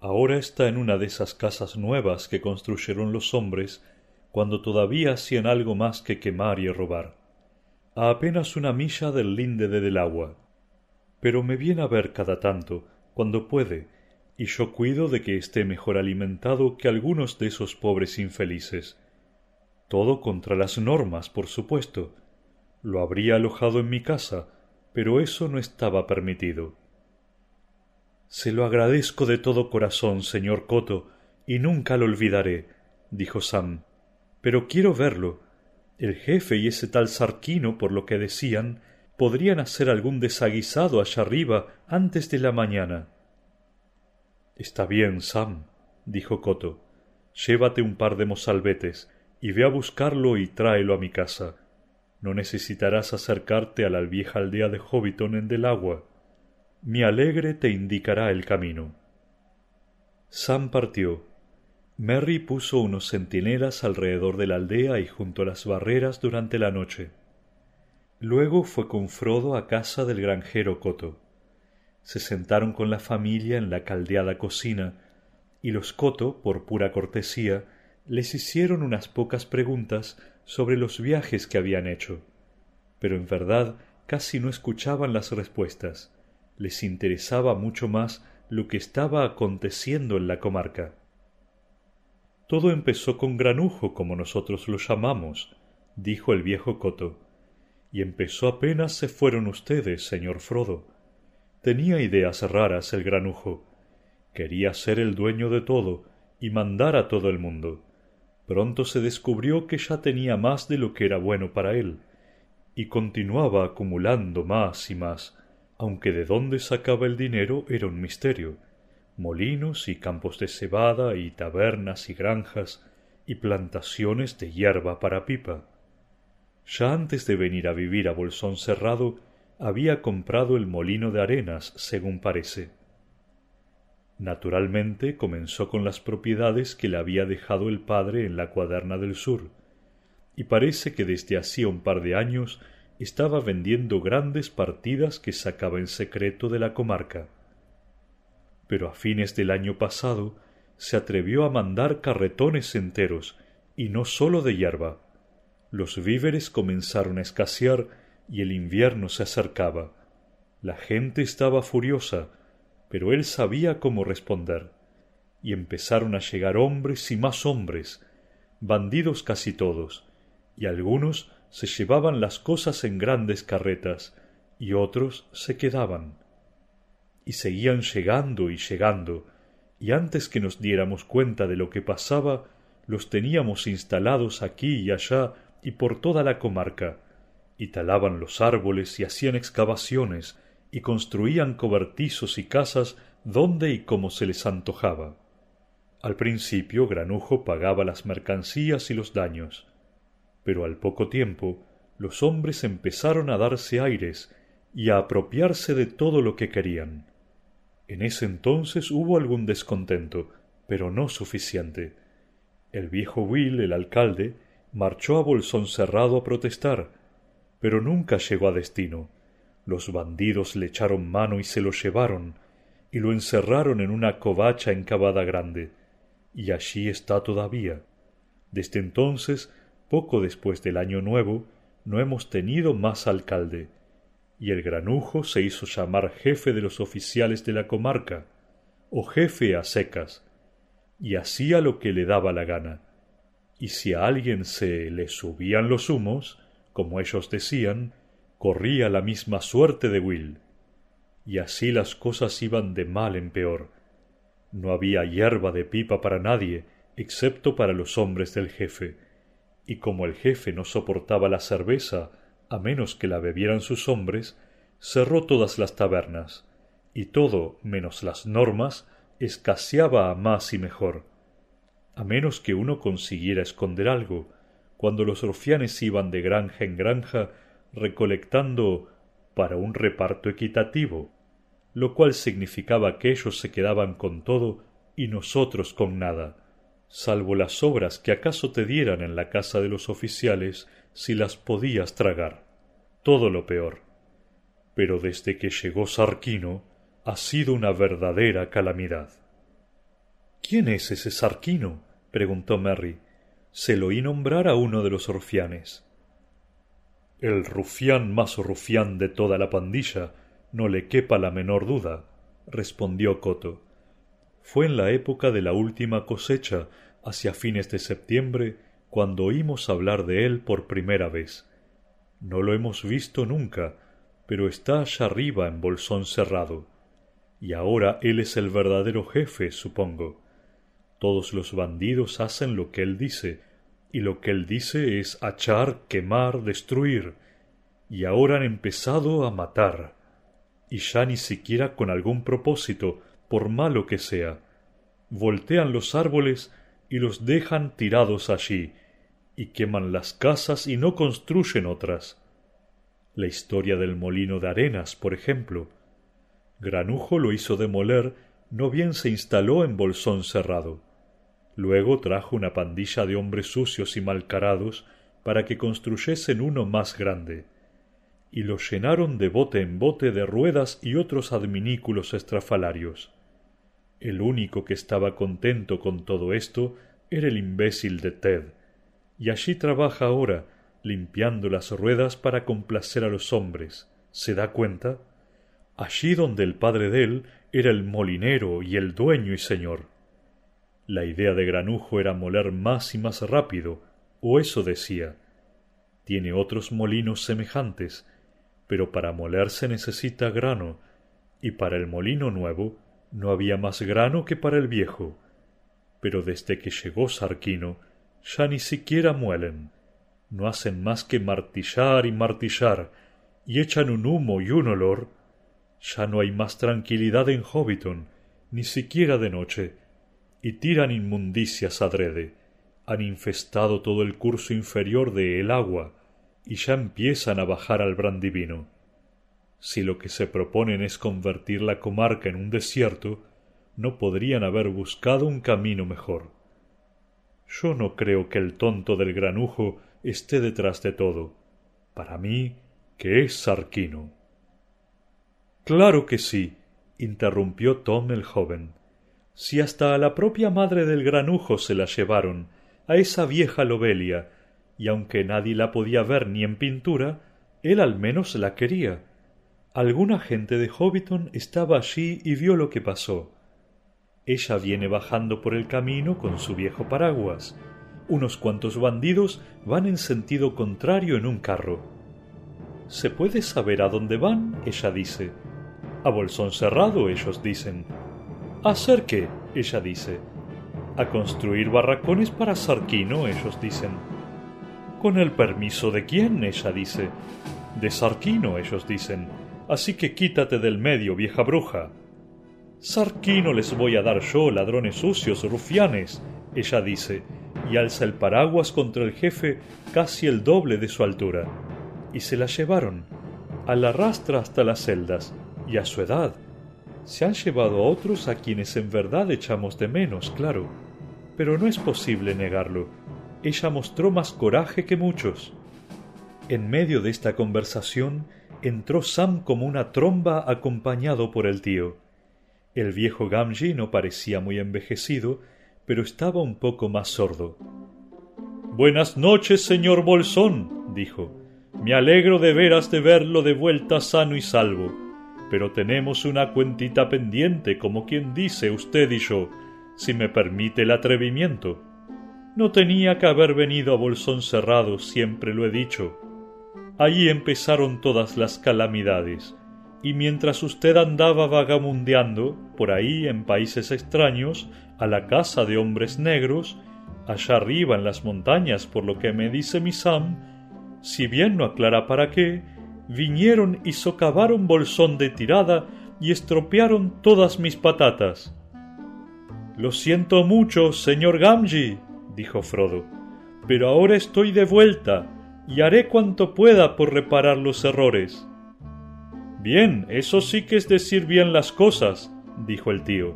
Ahora está en una de esas casas nuevas que construyeron los hombres cuando todavía hacían algo más que quemar y robar. A apenas una milla del linde de del agua. Pero me viene a ver cada tanto, cuando puede, y yo cuido de que esté mejor alimentado que algunos de esos pobres infelices. Todo contra las normas, por supuesto. Lo habría alojado en mi casa, pero eso no estaba permitido. Se lo agradezco de todo corazón, señor Coto, y nunca lo olvidaré, dijo Sam. Pero quiero verlo. El jefe y ese tal Sarquino, por lo que decían, podrían hacer algún desaguisado allá arriba antes de la mañana. Está bien, Sam, dijo Coto. Llévate un par de mozalbetes y ve a buscarlo y tráelo a mi casa. No necesitarás acercarte a la vieja aldea de Hobbiton en del agua. Mi alegre te indicará el camino. Sam partió. Merry puso unos centinelas alrededor de la aldea y junto a las barreras durante la noche. Luego fue con Frodo a casa del granjero Coto. Se sentaron con la familia en la caldeada cocina y los Coto, por pura cortesía, les hicieron unas pocas preguntas sobre los viajes que habían hecho. Pero en verdad casi no escuchaban las respuestas. Les interesaba mucho más lo que estaba aconteciendo en la comarca. Todo empezó con granujo, como nosotros lo llamamos, dijo el viejo Coto. Y empezó apenas se fueron ustedes, señor Frodo. Tenía ideas raras el granujo Quería ser el dueño de todo y mandar a todo el mundo. Pronto se descubrió que ya tenía más de lo que era bueno para él, y continuaba acumulando más y más, aunque de dónde sacaba el dinero era un misterio. Molinos y campos de cebada y tabernas y granjas y plantaciones de hierba para pipa. Ya antes de venir a vivir a Bolsón Cerrado había comprado el molino de arenas, según parece Naturalmente comenzó con las propiedades que le había dejado el padre en la cuaderna del sur, y parece que desde hacía un par de años estaba vendiendo grandes partidas que sacaba en secreto de la comarca. Pero a fines del año pasado se atrevió a mandar carretones enteros, y no sólo de hierba. Los víveres comenzaron a escasear y el invierno se acercaba. La gente estaba furiosa, pero él sabía cómo responder, y empezaron a llegar hombres y más hombres, bandidos casi todos, y algunos se llevaban las cosas en grandes carretas, y otros se quedaban. Y seguían llegando y llegando, y antes que nos diéramos cuenta de lo que pasaba, los teníamos instalados aquí y allá y por toda la comarca, y talaban los árboles y hacían excavaciones, y construían cobertizos y casas donde y como se les antojaba. Al principio Granujo pagaba las mercancías y los daños, pero al poco tiempo los hombres empezaron a darse aires y a apropiarse de todo lo que querían. En ese entonces hubo algún descontento, pero no suficiente. El viejo Will, el alcalde, marchó a Bolsón Cerrado a protestar, pero nunca llegó a destino los bandidos le echaron mano y se lo llevaron, y lo encerraron en una covacha encavada grande, y allí está todavía. Desde entonces, poco después del año nuevo, no hemos tenido más alcalde, y el granujo se hizo llamar jefe de los oficiales de la comarca, o jefe a secas, y hacía lo que le daba la gana. Y si a alguien se le subían los humos, como ellos decían, corría la misma suerte de Will. Y así las cosas iban de mal en peor. No había hierba de pipa para nadie, excepto para los hombres del jefe, y como el jefe no soportaba la cerveza a menos que la bebieran sus hombres, cerró todas las tabernas, y todo menos las normas escaseaba a más y mejor. A menos que uno consiguiera esconder algo, cuando los rufianes iban de granja en granja recolectando para un reparto equitativo, lo cual significaba que ellos se quedaban con todo y nosotros con nada, salvo las obras que acaso te dieran en la casa de los oficiales si las podías tragar. Todo lo peor. Pero desde que llegó Sarquino ha sido una verdadera calamidad. ¿Quién es ese Sarquino? preguntó Merry. Se lo oí nombrar a uno de los orfianes. El rufián más rufián de toda la pandilla, no le quepa la menor duda, respondió Coto. Fue en la época de la última cosecha, hacia fines de septiembre, cuando oímos hablar de él por primera vez. No lo hemos visto nunca, pero está allá arriba en Bolsón Cerrado. Y ahora él es el verdadero jefe, supongo. Todos los bandidos hacen lo que él dice, y lo que él dice es achar, quemar, destruir, y ahora han empezado a matar. Y ya ni siquiera con algún propósito, por malo que sea. Voltean los árboles y los dejan tirados allí, y queman las casas y no construyen otras. La historia del molino de arenas, por ejemplo. Granujo lo hizo demoler, no bien se instaló en Bolsón Cerrado. Luego trajo una pandilla de hombres sucios y malcarados para que construyesen uno más grande, y lo llenaron de bote en bote de ruedas y otros adminículos estrafalarios. El único que estaba contento con todo esto era el imbécil de Ted, y allí trabaja ahora, limpiando las ruedas para complacer a los hombres. ¿Se da cuenta? Allí donde el padre de él era el molinero y el dueño y señor. La idea de Granujo era moler más y más rápido, o eso decía. Tiene otros molinos semejantes, pero para moler se necesita grano, y para el molino nuevo no había más grano que para el viejo. Pero desde que llegó Sarquino, ya ni siquiera muelen. No hacen más que martillar y martillar, y echan un humo y un olor. Ya no hay más tranquilidad en Hobbiton, ni siquiera de noche, y tiran inmundicias adrede han infestado todo el curso inferior de el agua y ya empiezan a bajar al brandivino. Si lo que se proponen es convertir la comarca en un desierto, no podrían haber buscado un camino mejor. Yo no creo que el tonto del granujo esté detrás de todo. Para mí, que es Sarquino. Claro que sí, interrumpió Tom el joven. Si hasta a la propia madre del granujo se la llevaron, a esa vieja Lobelia, y aunque nadie la podía ver ni en pintura, él al menos la quería. Alguna gente de Hobbiton estaba allí y vio lo que pasó. Ella viene bajando por el camino con su viejo paraguas. Unos cuantos bandidos van en sentido contrario en un carro. ¿Se puede saber a dónde van? ella dice. A Bolsón Cerrado, ellos dicen. ¿A hacer qué? ella dice a construir barracones para Sarquino, ellos dicen. ¿Con el permiso de quién? ella dice. De Sarquino, ellos dicen. Así que quítate del medio, vieja bruja. Sarquino les voy a dar yo, ladrones sucios, rufianes, ella dice, y alza el paraguas contra el jefe casi el doble de su altura. Y se la llevaron, a la rastra hasta las celdas, y a su edad. Se han llevado a otros a quienes en verdad echamos de menos, claro pero no es posible negarlo. Ella mostró más coraje que muchos. En medio de esta conversación entró Sam como una tromba acompañado por el tío. El viejo Gamgee no parecía muy envejecido, pero estaba un poco más sordo. Buenas noches, señor Bolsón, dijo. Me alegro de veras de verlo de vuelta sano y salvo. Pero tenemos una cuentita pendiente, como quien dice usted y yo, si me permite el atrevimiento. No tenía que haber venido a Bolsón Cerrado, siempre lo he dicho. Allí empezaron todas las calamidades, y mientras usted andaba vagamundeando por ahí en países extraños, a la casa de hombres negros, allá arriba en las montañas, por lo que me dice mi Sam, si bien no aclara para qué, vinieron y socavaron Bolsón de tirada y estropearon todas mis patatas. Lo siento mucho, señor Gamgee, dijo Frodo, pero ahora estoy de vuelta y haré cuanto pueda por reparar los errores. Bien, eso sí que es decir bien las cosas, dijo el tío.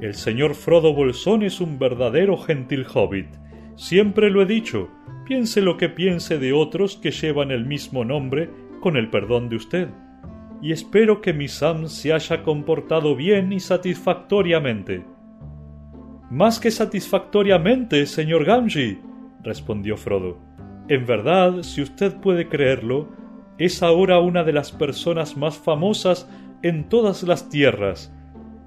El señor Frodo Bolsón es un verdadero gentil hobbit. Siempre lo he dicho, piense lo que piense de otros que llevan el mismo nombre, con el perdón de usted. Y espero que mi Sam se haya comportado bien y satisfactoriamente. Más que satisfactoriamente, señor Gamgee, respondió Frodo. En verdad, si usted puede creerlo, es ahora una de las personas más famosas en todas las tierras,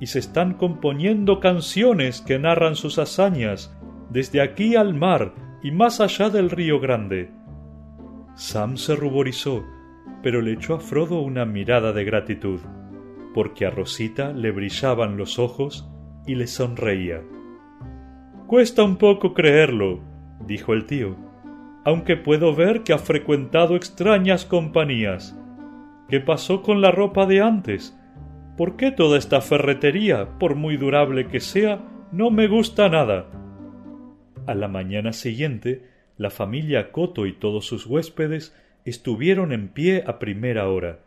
y se están componiendo canciones que narran sus hazañas, desde aquí al mar y más allá del río Grande. Sam se ruborizó, pero le echó a Frodo una mirada de gratitud, porque a Rosita le brillaban los ojos y le sonreía. Cuesta un poco creerlo, dijo el tío. aunque puedo ver que ha frecuentado extrañas compañías. ¿Qué pasó con la ropa de antes? ¿Por qué toda esta ferretería, por muy durable que sea, no me gusta nada? A la mañana siguiente, la familia Coto y todos sus huéspedes estuvieron en pie a primera hora.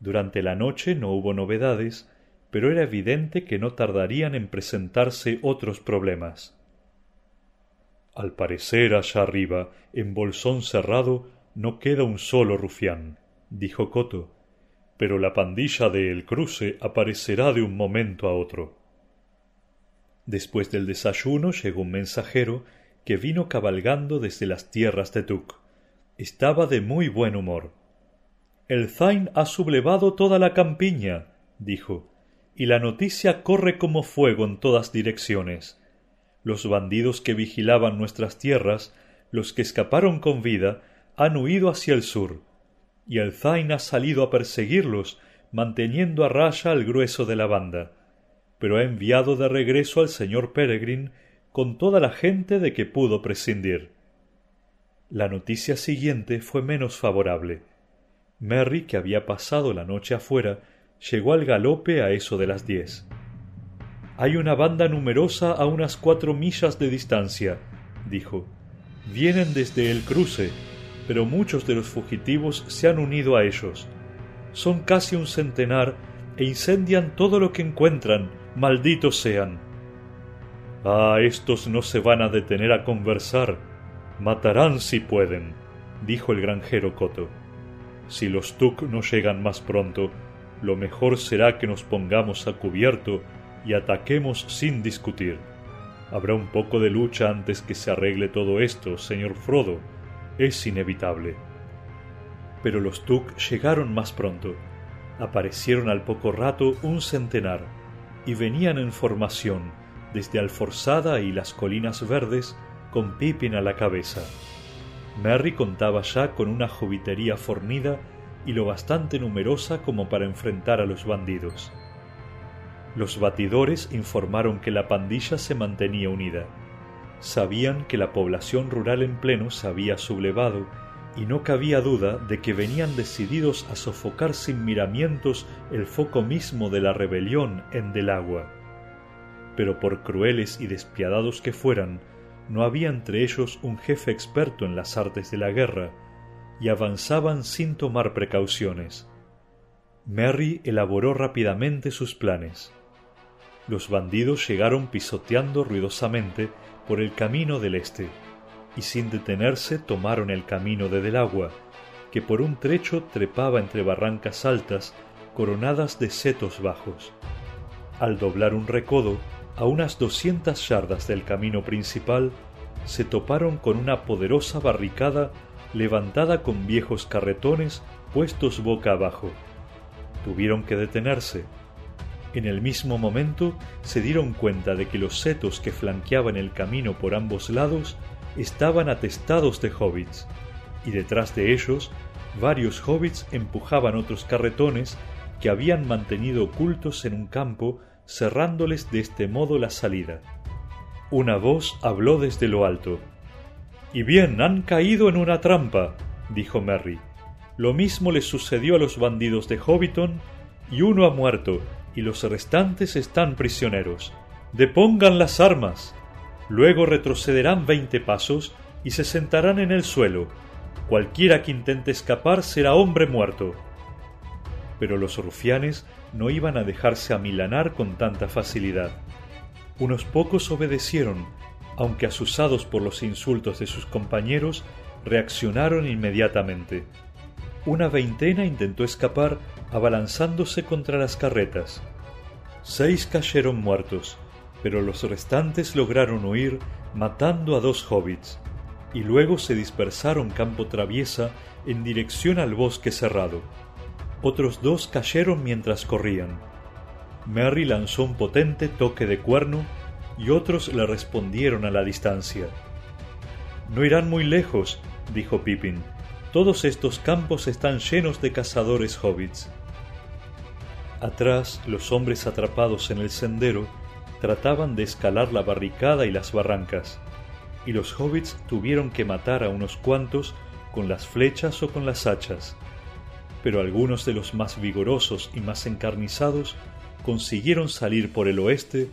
Durante la noche no hubo novedades, pero era evidente que no tardarían en presentarse otros problemas. Al parecer allá arriba, en Bolsón cerrado, no queda un solo rufián, dijo Coto, pero la pandilla de El Cruce aparecerá de un momento a otro. Después del desayuno llegó un mensajero que vino cabalgando desde las tierras de Tuc. Estaba de muy buen humor. El Zain ha sublevado toda la campiña, dijo, y la noticia corre como fuego en todas direcciones. Los bandidos que vigilaban nuestras tierras, los que escaparon con vida, han huido hacia el sur, y el Zain ha salido a perseguirlos, manteniendo a raya al grueso de la banda, pero ha enviado de regreso al señor Peregrin con toda la gente de que pudo prescindir. La noticia siguiente fue menos favorable. Merry, que había pasado la noche afuera, llegó al galope a eso de las diez. Hay una banda numerosa a unas cuatro millas de distancia, dijo. Vienen desde el cruce, pero muchos de los fugitivos se han unido a ellos. Son casi un centenar e incendian todo lo que encuentran, malditos sean. Ah, estos no se van a detener a conversar. Matarán si pueden, dijo el granjero Coto. Si los Tuk no llegan más pronto, lo mejor será que nos pongamos a cubierto y ataquemos sin discutir. Habrá un poco de lucha antes que se arregle todo esto, señor Frodo. Es inevitable. Pero los Tuk llegaron más pronto. Aparecieron al poco rato un centenar, y venían en formación, desde Alforzada y las colinas verdes, con Pippin a la cabeza. Merry contaba ya con una jovitería fornida y lo bastante numerosa como para enfrentar a los bandidos. Los batidores informaron que la pandilla se mantenía unida. Sabían que la población rural en pleno se había sublevado y no cabía duda de que venían decididos a sofocar sin miramientos el foco mismo de la rebelión en Delagua pero por crueles y despiadados que fueran, no había entre ellos un jefe experto en las artes de la guerra, y avanzaban sin tomar precauciones. Merry elaboró rápidamente sus planes. Los bandidos llegaron pisoteando ruidosamente por el camino del este, y sin detenerse tomaron el camino de Delagua, que por un trecho trepaba entre barrancas altas coronadas de setos bajos. Al doblar un recodo, a unas doscientas yardas del camino principal, se toparon con una poderosa barricada levantada con viejos carretones puestos boca abajo. Tuvieron que detenerse. En el mismo momento se dieron cuenta de que los setos que flanqueaban el camino por ambos lados estaban atestados de hobbits, y detrás de ellos varios hobbits empujaban otros carretones que habían mantenido ocultos en un campo cerrándoles de este modo la salida. Una voz habló desde lo alto. Y bien, han caído en una trampa, dijo Merry. Lo mismo les sucedió a los bandidos de Hobbiton, y uno ha muerto, y los restantes están prisioneros. Depongan las armas. Luego retrocederán veinte pasos y se sentarán en el suelo. Cualquiera que intente escapar será hombre muerto. Pero los rufianes no iban a dejarse amilanar con tanta facilidad. Unos pocos obedecieron, aunque asusados por los insultos de sus compañeros, reaccionaron inmediatamente. Una veintena intentó escapar abalanzándose contra las carretas. Seis cayeron muertos, pero los restantes lograron huir matando a dos hobbits, y luego se dispersaron campo traviesa en dirección al bosque cerrado. Otros dos cayeron mientras corrían. Merry lanzó un potente toque de cuerno y otros le respondieron a la distancia. No irán muy lejos, dijo Pippin. Todos estos campos están llenos de cazadores hobbits. Atrás, los hombres atrapados en el sendero trataban de escalar la barricada y las barrancas. y los hobbits tuvieron que matar a unos cuantos con las flechas o con las hachas. Pero algunos de los más vigorosos y más encarnizados consiguieron salir por el oeste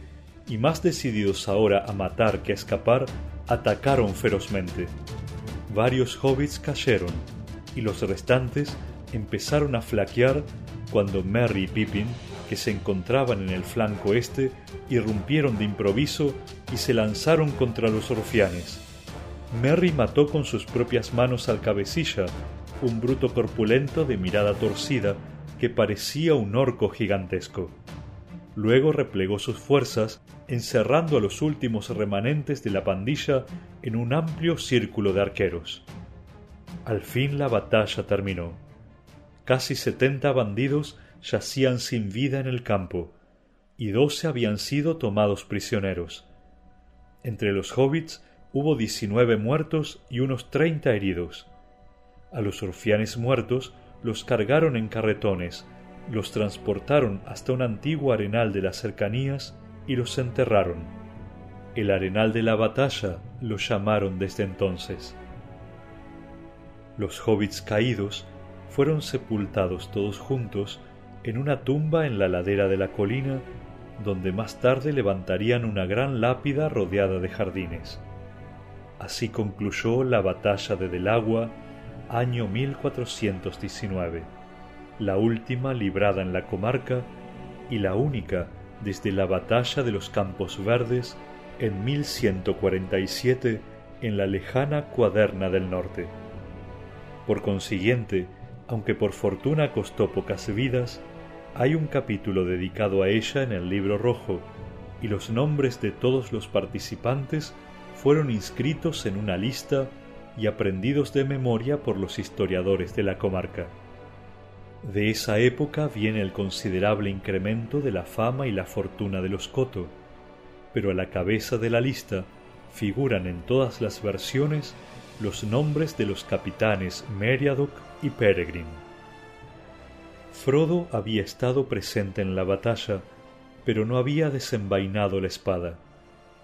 y más decididos ahora a matar que a escapar, atacaron ferozmente. Varios hobbits cayeron y los restantes empezaron a flaquear cuando Merry y Pippin, que se encontraban en el flanco este, irrumpieron de improviso y se lanzaron contra los rufianes. Merry mató con sus propias manos al cabecilla, un bruto corpulento de mirada torcida que parecía un orco gigantesco. Luego replegó sus fuerzas, encerrando a los últimos remanentes de la pandilla en un amplio círculo de arqueros. Al fin la batalla terminó. Casi setenta bandidos yacían sin vida en el campo, y doce habían sido tomados prisioneros. Entre los hobbits hubo diecinueve muertos y unos treinta heridos. A los rufianes muertos los cargaron en carretones, los transportaron hasta un antiguo arenal de las cercanías y los enterraron. El arenal de la batalla lo llamaron desde entonces. Los hobbits caídos fueron sepultados todos juntos en una tumba en la ladera de la colina, donde más tarde levantarían una gran lápida rodeada de jardines. Así concluyó la batalla de Delagua, año 1419, la última librada en la comarca y la única desde la batalla de los Campos Verdes en 1147 en la lejana Cuaderna del Norte. Por consiguiente, aunque por fortuna costó pocas vidas, hay un capítulo dedicado a ella en el libro rojo, y los nombres de todos los participantes fueron inscritos en una lista y aprendidos de memoria por los historiadores de la comarca. De esa época viene el considerable incremento de la fama y la fortuna de los Coto, pero a la cabeza de la lista figuran en todas las versiones los nombres de los capitanes Meriadoc y Peregrine. Frodo había estado presente en la batalla, pero no había desenvainado la espada,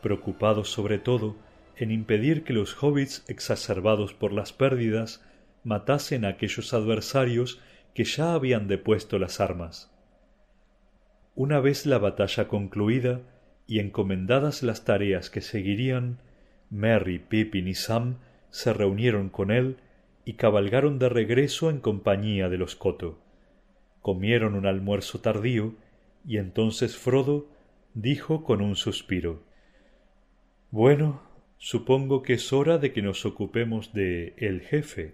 preocupado sobre todo en impedir que los hobbits exacerbados por las pérdidas matasen a aquellos adversarios que ya habían depuesto las armas. Una vez la batalla concluida y encomendadas las tareas que seguirían, Merry, Pippin y Sam se reunieron con él y cabalgaron de regreso en compañía de los Coto. Comieron un almuerzo tardío y entonces Frodo dijo con un suspiro Bueno, supongo que es hora de que nos ocupemos de el jefe.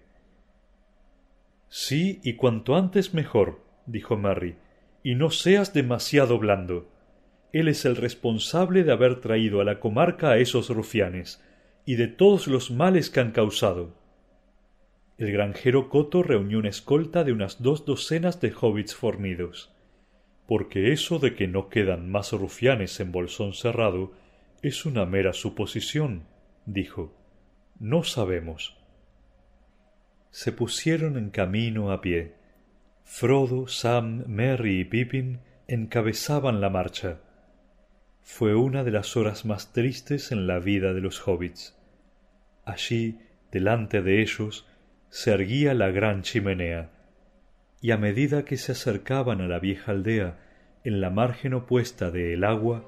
Sí, y cuanto antes mejor, dijo Merry, y no seas demasiado blando. Él es el responsable de haber traído a la comarca a esos rufianes, y de todos los males que han causado. El granjero Coto reunió una escolta de unas dos docenas de hobbits fornidos. Porque eso de que no quedan más rufianes en Bolsón Cerrado es una mera suposición, dijo. No sabemos. Se pusieron en camino a pie. Frodo, Sam, Merry y Pippin encabezaban la marcha. Fue una de las horas más tristes en la vida de los hobbits. Allí, delante de ellos, se erguía la gran chimenea, y a medida que se acercaban a la vieja aldea, en la margen opuesta de el agua,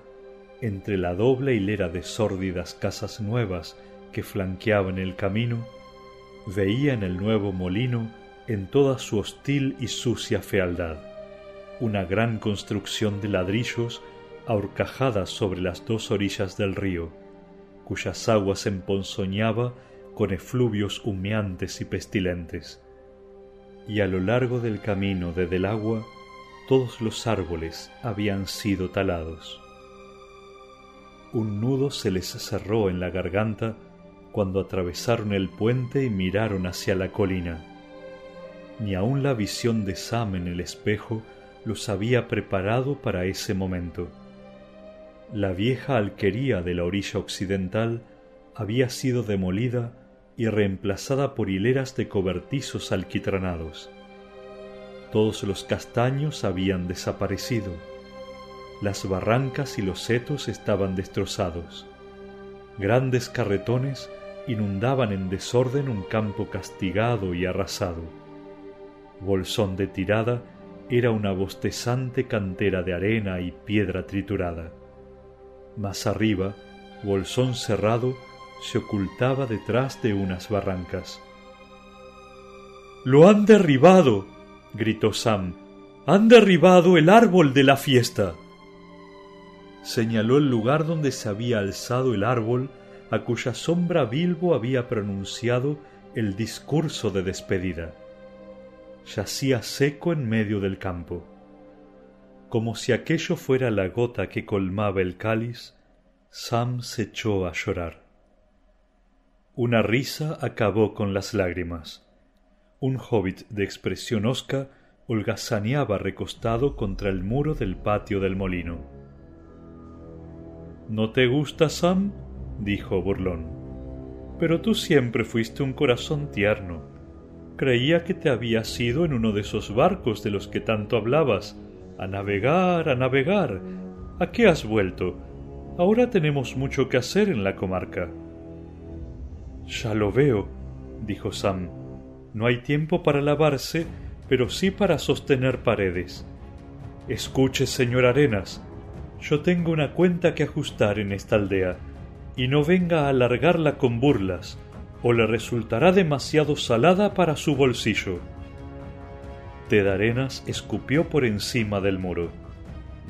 entre la doble hilera de sórdidas casas nuevas que flanqueaban el camino, veían el nuevo molino en toda su hostil y sucia fealdad, una gran construcción de ladrillos ahorcajada sobre las dos orillas del río, cuyas aguas emponzoñaba con efluvios humeantes y pestilentes. Y a lo largo del camino de del agua todos los árboles habían sido talados. Un nudo se les cerró en la garganta cuando atravesaron el puente y miraron hacia la colina. Ni aun la visión de Sam en el espejo los había preparado para ese momento. La vieja alquería de la orilla occidental había sido demolida y reemplazada por hileras de cobertizos alquitranados. Todos los castaños habían desaparecido. Las barrancas y los setos estaban destrozados. Grandes carretones inundaban en desorden un campo castigado y arrasado. Bolsón de tirada era una bostezante cantera de arena y piedra triturada. Más arriba, Bolsón cerrado se ocultaba detrás de unas barrancas. ¡Lo han derribado! gritó Sam. ¡Han derribado el árbol de la fiesta! Señaló el lugar donde se había alzado el árbol a cuya sombra Bilbo había pronunciado el discurso de despedida. Yacía seco en medio del campo. Como si aquello fuera la gota que colmaba el cáliz, Sam se echó a llorar. Una risa acabó con las lágrimas. Un hobbit de expresión osca holgazaneaba recostado contra el muro del patio del molino. ¿No te gusta, Sam? dijo burlón. Pero tú siempre fuiste un corazón tierno. Creía que te habías ido en uno de esos barcos de los que tanto hablabas. A navegar, a navegar. ¿A qué has vuelto? Ahora tenemos mucho que hacer en la comarca. Ya lo veo, dijo Sam. No hay tiempo para lavarse, pero sí para sostener paredes. Escuche, señor Arenas, yo tengo una cuenta que ajustar en esta aldea, y no venga a alargarla con burlas, o le resultará demasiado salada para su bolsillo. Ted Arenas escupió por encima del muro.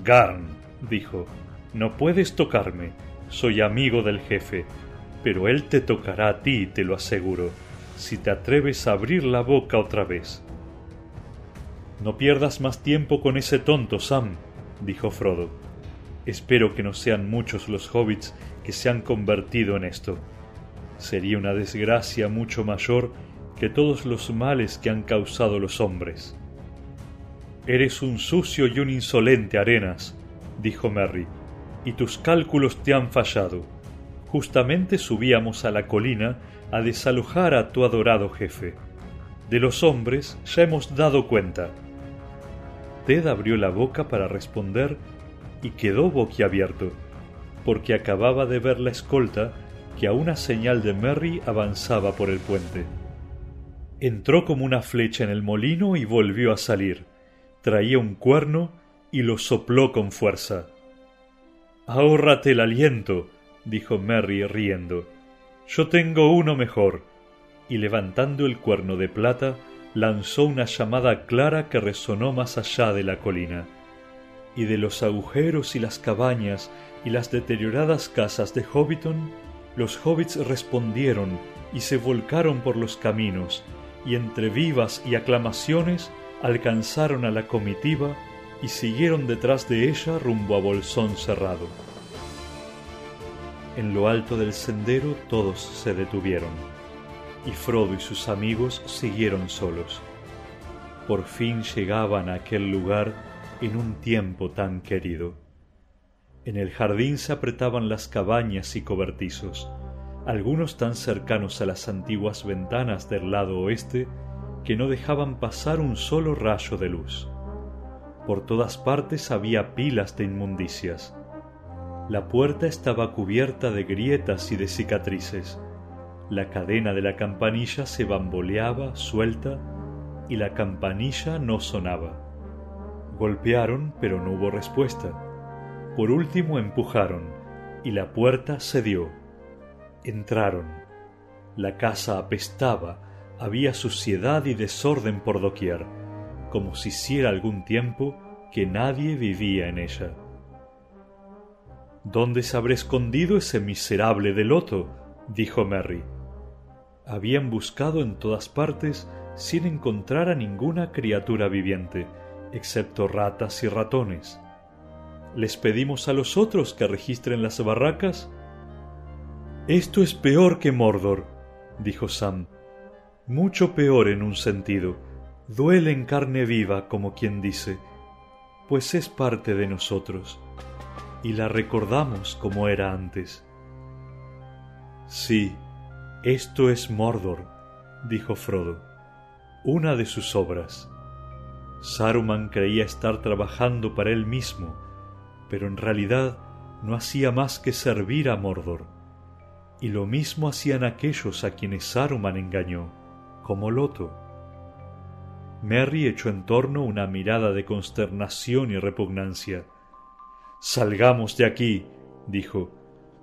Garn, dijo, no puedes tocarme, soy amigo del jefe, pero él te tocará a ti, te lo aseguro, si te atreves a abrir la boca otra vez. No pierdas más tiempo con ese tonto, Sam, dijo Frodo. Espero que no sean muchos los hobbits que se han convertido en esto. Sería una desgracia mucho mayor que todos los males que han causado los hombres. Eres un sucio y un insolente, Arenas, dijo Merry, y tus cálculos te han fallado. Justamente subíamos a la colina a desalojar a tu adorado jefe. De los hombres ya hemos dado cuenta. Ted abrió la boca para responder y quedó boquiabierto, porque acababa de ver la escolta que a una señal de Merry avanzaba por el puente. Entró como una flecha en el molino y volvió a salir. Traía un cuerno y lo sopló con fuerza. Ahórrate el aliento, dijo Merry riendo. Yo tengo uno mejor. Y levantando el cuerno de plata, lanzó una llamada clara que resonó más allá de la colina y de los agujeros y las cabañas y las deterioradas casas de Hobbiton, los hobbits respondieron y se volcaron por los caminos, y entre vivas y aclamaciones alcanzaron a la comitiva y siguieron detrás de ella rumbo a Bolsón cerrado. En lo alto del sendero todos se detuvieron, y Frodo y sus amigos siguieron solos. Por fin llegaban a aquel lugar en un tiempo tan querido. En el jardín se apretaban las cabañas y cobertizos, algunos tan cercanos a las antiguas ventanas del lado oeste que no dejaban pasar un solo rayo de luz. Por todas partes había pilas de inmundicias. La puerta estaba cubierta de grietas y de cicatrices. La cadena de la campanilla se bamboleaba suelta y la campanilla no sonaba. Golpearon, pero no hubo respuesta. Por último empujaron, y la puerta cedió. Entraron. La casa apestaba, había suciedad y desorden por doquier, como si hiciera algún tiempo que nadie vivía en ella. ¿Dónde se habrá escondido ese miserable de Loto? dijo Merry. Habían buscado en todas partes sin encontrar a ninguna criatura viviente, excepto ratas y ratones. ¿Les pedimos a los otros que registren las barracas? Esto es peor que Mordor, dijo Sam. Mucho peor en un sentido. Duele en carne viva, como quien dice, pues es parte de nosotros, y la recordamos como era antes. Sí, esto es Mordor, dijo Frodo, una de sus obras. Saruman creía estar trabajando para él mismo, pero en realidad no hacía más que servir a Mordor. y lo mismo hacían aquellos a quienes Saruman engañó, como Loto. Merry echó en torno una mirada de consternación y repugnancia. Salgamos de aquí, dijo.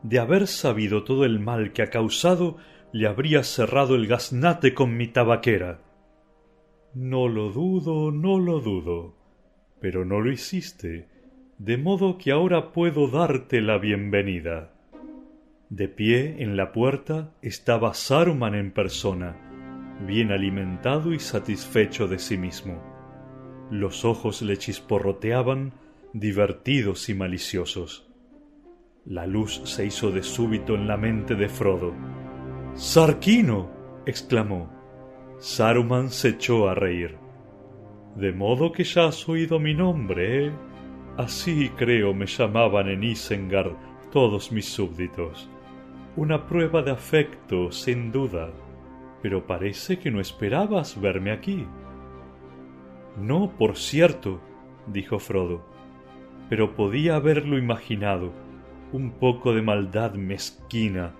De haber sabido todo el mal que ha causado, le habría cerrado el gaznate con mi tabaquera. No lo dudo, no lo dudo. Pero no lo hiciste, de modo que ahora puedo darte la bienvenida. De pie en la puerta estaba Saruman en persona, bien alimentado y satisfecho de sí mismo. Los ojos le chisporroteaban, divertidos y maliciosos. La luz se hizo de súbito en la mente de Frodo. ¡Sarquino! exclamó. Saruman se echó a reír. De modo que ya has oído mi nombre, ¿eh? Así creo me llamaban en Isengard todos mis súbditos. Una prueba de afecto, sin duda. Pero parece que no esperabas verme aquí. No, por cierto, dijo Frodo, pero podía haberlo imaginado. Un poco de maldad mezquina.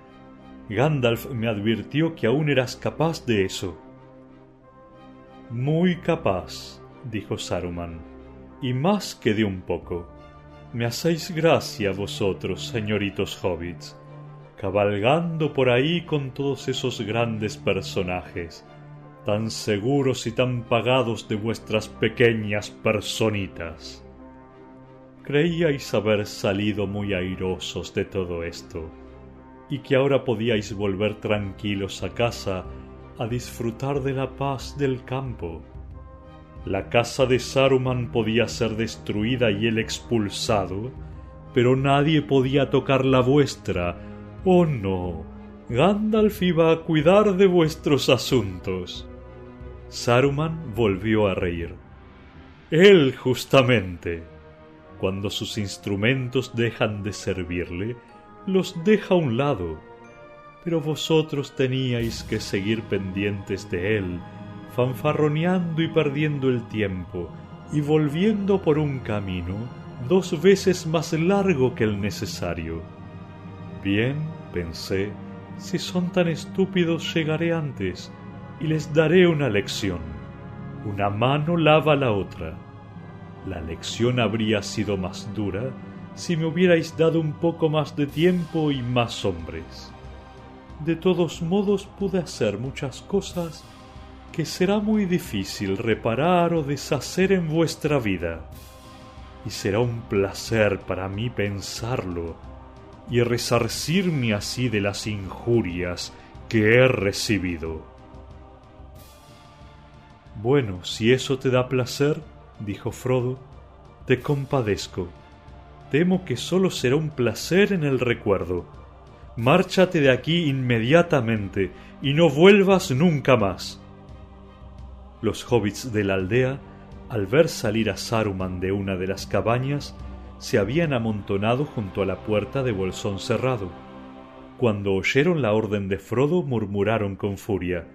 Gandalf me advirtió que aún eras capaz de eso. Muy capaz, dijo Saruman, y más que de un poco. Me hacéis gracia vosotros, señoritos hobbits, cabalgando por ahí con todos esos grandes personajes, tan seguros y tan pagados de vuestras pequeñas personitas. Creíais haber salido muy airosos de todo esto, y que ahora podíais volver tranquilos a casa a disfrutar de la paz del campo. La casa de Saruman podía ser destruida y él expulsado, pero nadie podía tocar la vuestra. Oh no, Gandalf iba a cuidar de vuestros asuntos. Saruman volvió a reír. Él justamente. Cuando sus instrumentos dejan de servirle, los deja a un lado pero vosotros teníais que seguir pendientes de él, fanfarroneando y perdiendo el tiempo, y volviendo por un camino dos veces más largo que el necesario. Bien, pensé, si son tan estúpidos llegaré antes, y les daré una lección. Una mano lava la otra. La lección habría sido más dura si me hubierais dado un poco más de tiempo y más hombres. De todos modos pude hacer muchas cosas que será muy difícil reparar o deshacer en vuestra vida. Y será un placer para mí pensarlo y resarcirme así de las injurias que he recibido. Bueno, si eso te da placer, dijo Frodo, te compadezco. Temo que sólo será un placer en el recuerdo márchate de aquí inmediatamente y no vuelvas nunca más. Los hobbits de la aldea, al ver salir a Saruman de una de las cabañas, se habían amontonado junto a la puerta de bolsón cerrado. Cuando oyeron la orden de Frodo murmuraron con furia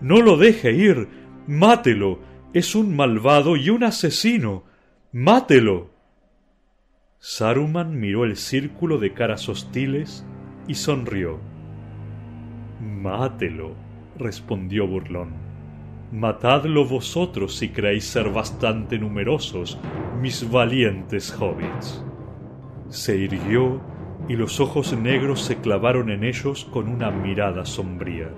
No lo deje ir. Mátelo. Es un malvado y un asesino. Mátelo. Saruman miró el círculo de caras hostiles y sonrió. Mátelo, respondió burlón. Matadlo vosotros si creéis ser bastante numerosos, mis valientes hobbits. Se irguió y los ojos negros se clavaron en ellos con una mirada sombría.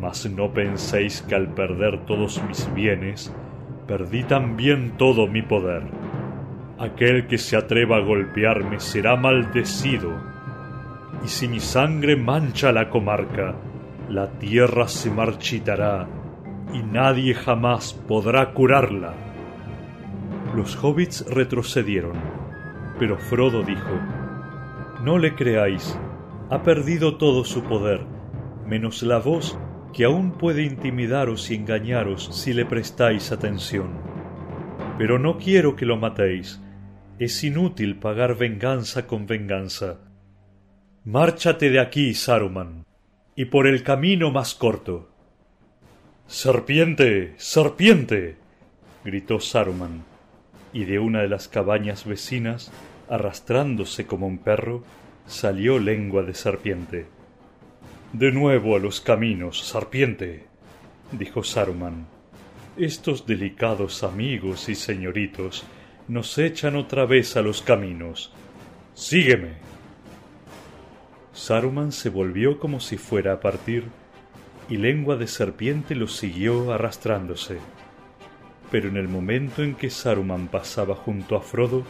Mas no penséis que al perder todos mis bienes, perdí también todo mi poder. Aquel que se atreva a golpearme será maldecido y si mi sangre mancha la comarca, la tierra se marchitará y nadie jamás podrá curarla. Los hobbits retrocedieron, pero Frodo dijo, No le creáis, ha perdido todo su poder, menos la voz que aún puede intimidaros y engañaros si le prestáis atención. Pero no quiero que lo matéis, es inútil pagar venganza con venganza Márchate de aquí, Saruman, y por el camino más corto. Serpiente, serpiente. gritó Saruman, y de una de las cabañas vecinas, arrastrándose como un perro, salió lengua de serpiente. De nuevo a los caminos, serpiente, dijo Saruman. Estos delicados amigos y señoritos nos echan otra vez a los caminos. Sígueme. Saruman se volvió como si fuera a partir, y lengua de serpiente lo siguió arrastrándose. Pero en el momento en que Saruman pasaba junto a Frodo,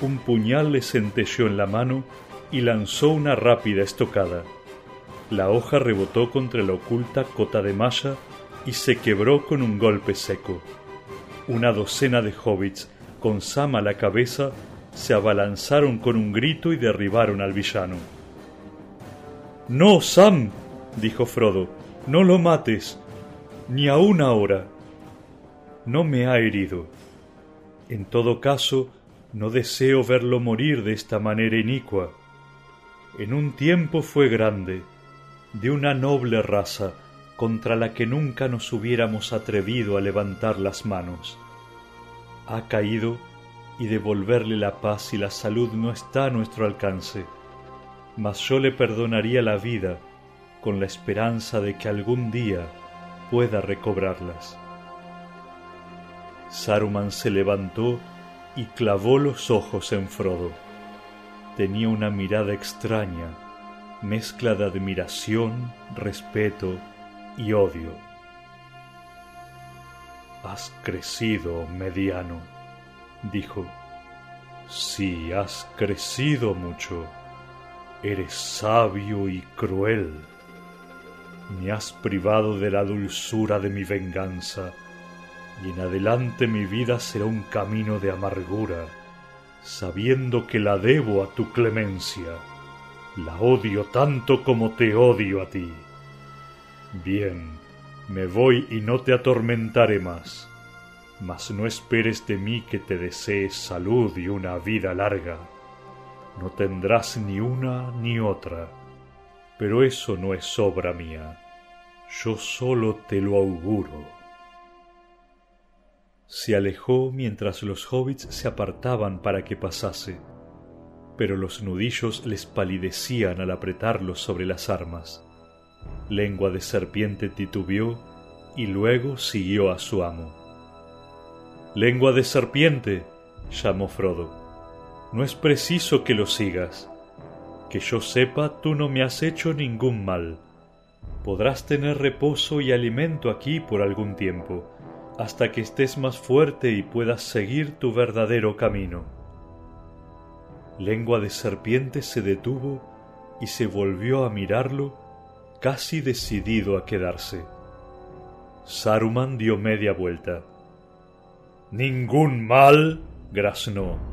un puñal le centelleó en la mano y lanzó una rápida estocada. La hoja rebotó contra la oculta cota de malla y se quebró con un golpe seco. Una docena de hobbits, con Sam a la cabeza, se abalanzaron con un grito y derribaron al villano. No, Sam, dijo Frodo, no lo mates, ni aún ahora. No me ha herido. En todo caso, no deseo verlo morir de esta manera inicua. En un tiempo fue grande, de una noble raza, contra la que nunca nos hubiéramos atrevido a levantar las manos. Ha caído y devolverle la paz y la salud no está a nuestro alcance, mas yo le perdonaría la vida con la esperanza de que algún día pueda recobrarlas. Saruman se levantó y clavó los ojos en Frodo. Tenía una mirada extraña, mezcla de admiración, respeto y odio. Has crecido, mediano, dijo. Sí, has crecido mucho. Eres sabio y cruel. Me has privado de la dulzura de mi venganza, y en adelante mi vida será un camino de amargura, sabiendo que la debo a tu clemencia. La odio tanto como te odio a ti. Bien, me voy y no te atormentaré más, mas no esperes de mí que te desees salud y una vida larga. No tendrás ni una ni otra pero eso no es obra mía. Yo solo te lo auguro. Se alejó mientras los hobbits se apartaban para que pasase, pero los nudillos les palidecían al apretarlos sobre las armas. Lengua de serpiente titubeó y luego siguió a su amo. Lengua de serpiente, llamó Frodo. No es preciso que lo sigas. Que yo sepa, tú no me has hecho ningún mal. Podrás tener reposo y alimento aquí por algún tiempo, hasta que estés más fuerte y puedas seguir tu verdadero camino. Lengua de serpiente se detuvo y se volvió a mirarlo, casi decidido a quedarse. Saruman dio media vuelta. Ningún mal, graznó.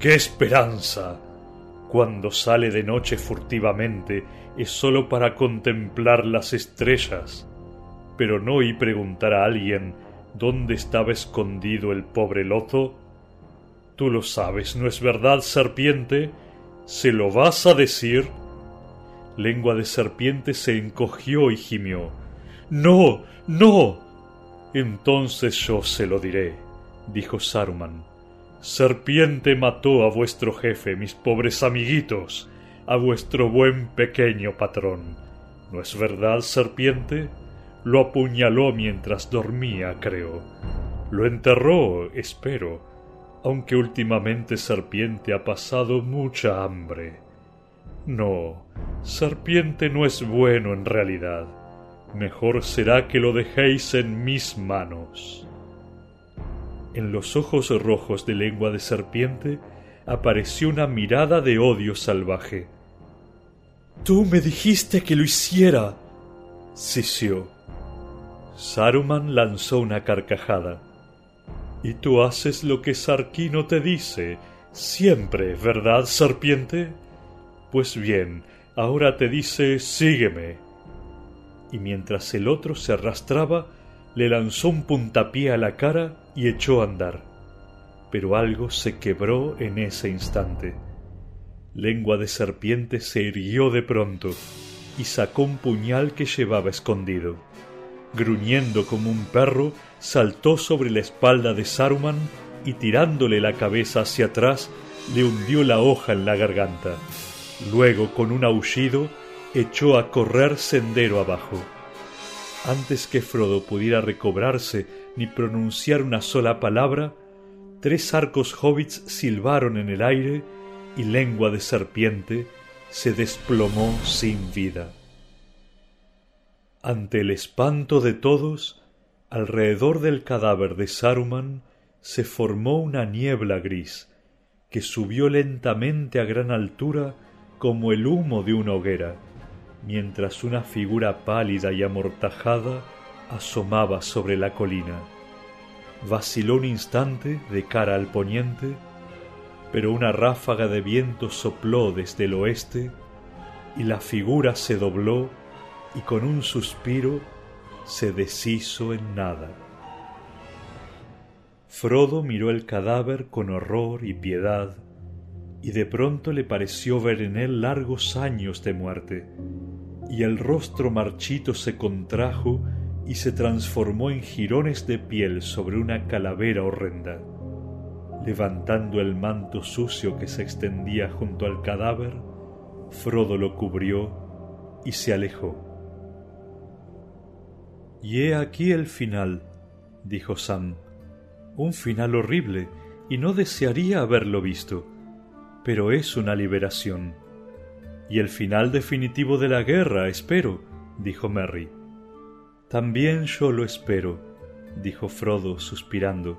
¡Qué esperanza! Cuando sale de noche furtivamente es sólo para contemplar las estrellas, pero no y preguntar a alguien dónde estaba escondido el pobre lozo. Tú lo sabes, ¿no es verdad, serpiente? ¿Se lo vas a decir? Lengua de serpiente se encogió y gimió. No, no. Entonces yo se lo diré, dijo Saruman. Serpiente mató a vuestro jefe, mis pobres amiguitos, a vuestro buen pequeño patrón. ¿No es verdad, serpiente? Lo apuñaló mientras dormía, creo. Lo enterró, espero, aunque últimamente Serpiente ha pasado mucha hambre. No, Serpiente no es bueno en realidad. Mejor será que lo dejéis en mis manos. En los ojos rojos de lengua de serpiente apareció una mirada de odio salvaje. Tú me dijiste que lo hiciera. Sisió. Saruman lanzó una carcajada. Y tú haces lo que Sarquino te dice, siempre, ¿verdad, serpiente? Pues bien, ahora te dice sígueme. Y mientras el otro se arrastraba, le lanzó un puntapié a la cara y echó a andar. Pero algo se quebró en ese instante. Lengua de serpiente se irguió de pronto y sacó un puñal que llevaba escondido. Gruñendo como un perro, saltó sobre la espalda de Saruman y tirándole la cabeza hacia atrás, le hundió la hoja en la garganta. Luego, con un aullido, echó a correr sendero abajo. Antes que Frodo pudiera recobrarse ni pronunciar una sola palabra, tres arcos hobbits silbaron en el aire y lengua de serpiente se desplomó sin vida. Ante el espanto de todos, alrededor del cadáver de Saruman se formó una niebla gris, que subió lentamente a gran altura como el humo de una hoguera, mientras una figura pálida y amortajada asomaba sobre la colina. Vaciló un instante de cara al poniente, pero una ráfaga de viento sopló desde el oeste y la figura se dobló y con un suspiro se deshizo en nada. Frodo miró el cadáver con horror y piedad, y de pronto le pareció ver en él largos años de muerte, y el rostro marchito se contrajo y se transformó en jirones de piel sobre una calavera horrenda. Levantando el manto sucio que se extendía junto al cadáver, Frodo lo cubrió y se alejó. Y he aquí el final, dijo Sam. Un final horrible, y no desearía haberlo visto, pero es una liberación. Y el final definitivo de la guerra, espero, dijo Merry. También yo lo espero, dijo Frodo suspirando.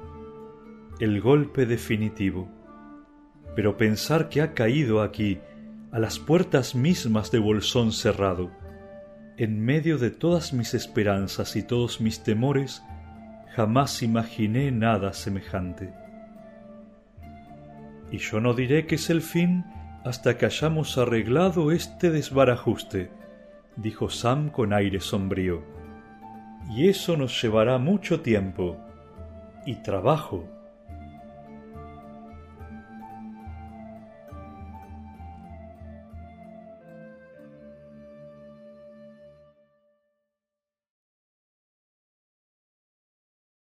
El golpe definitivo. Pero pensar que ha caído aquí, a las puertas mismas de Bolsón cerrado, en medio de todas mis esperanzas y todos mis temores, jamás imaginé nada semejante. Y yo no diré que es el fin hasta que hayamos arreglado este desbarajuste, dijo Sam con aire sombrío. Y eso nos llevará mucho tiempo y trabajo.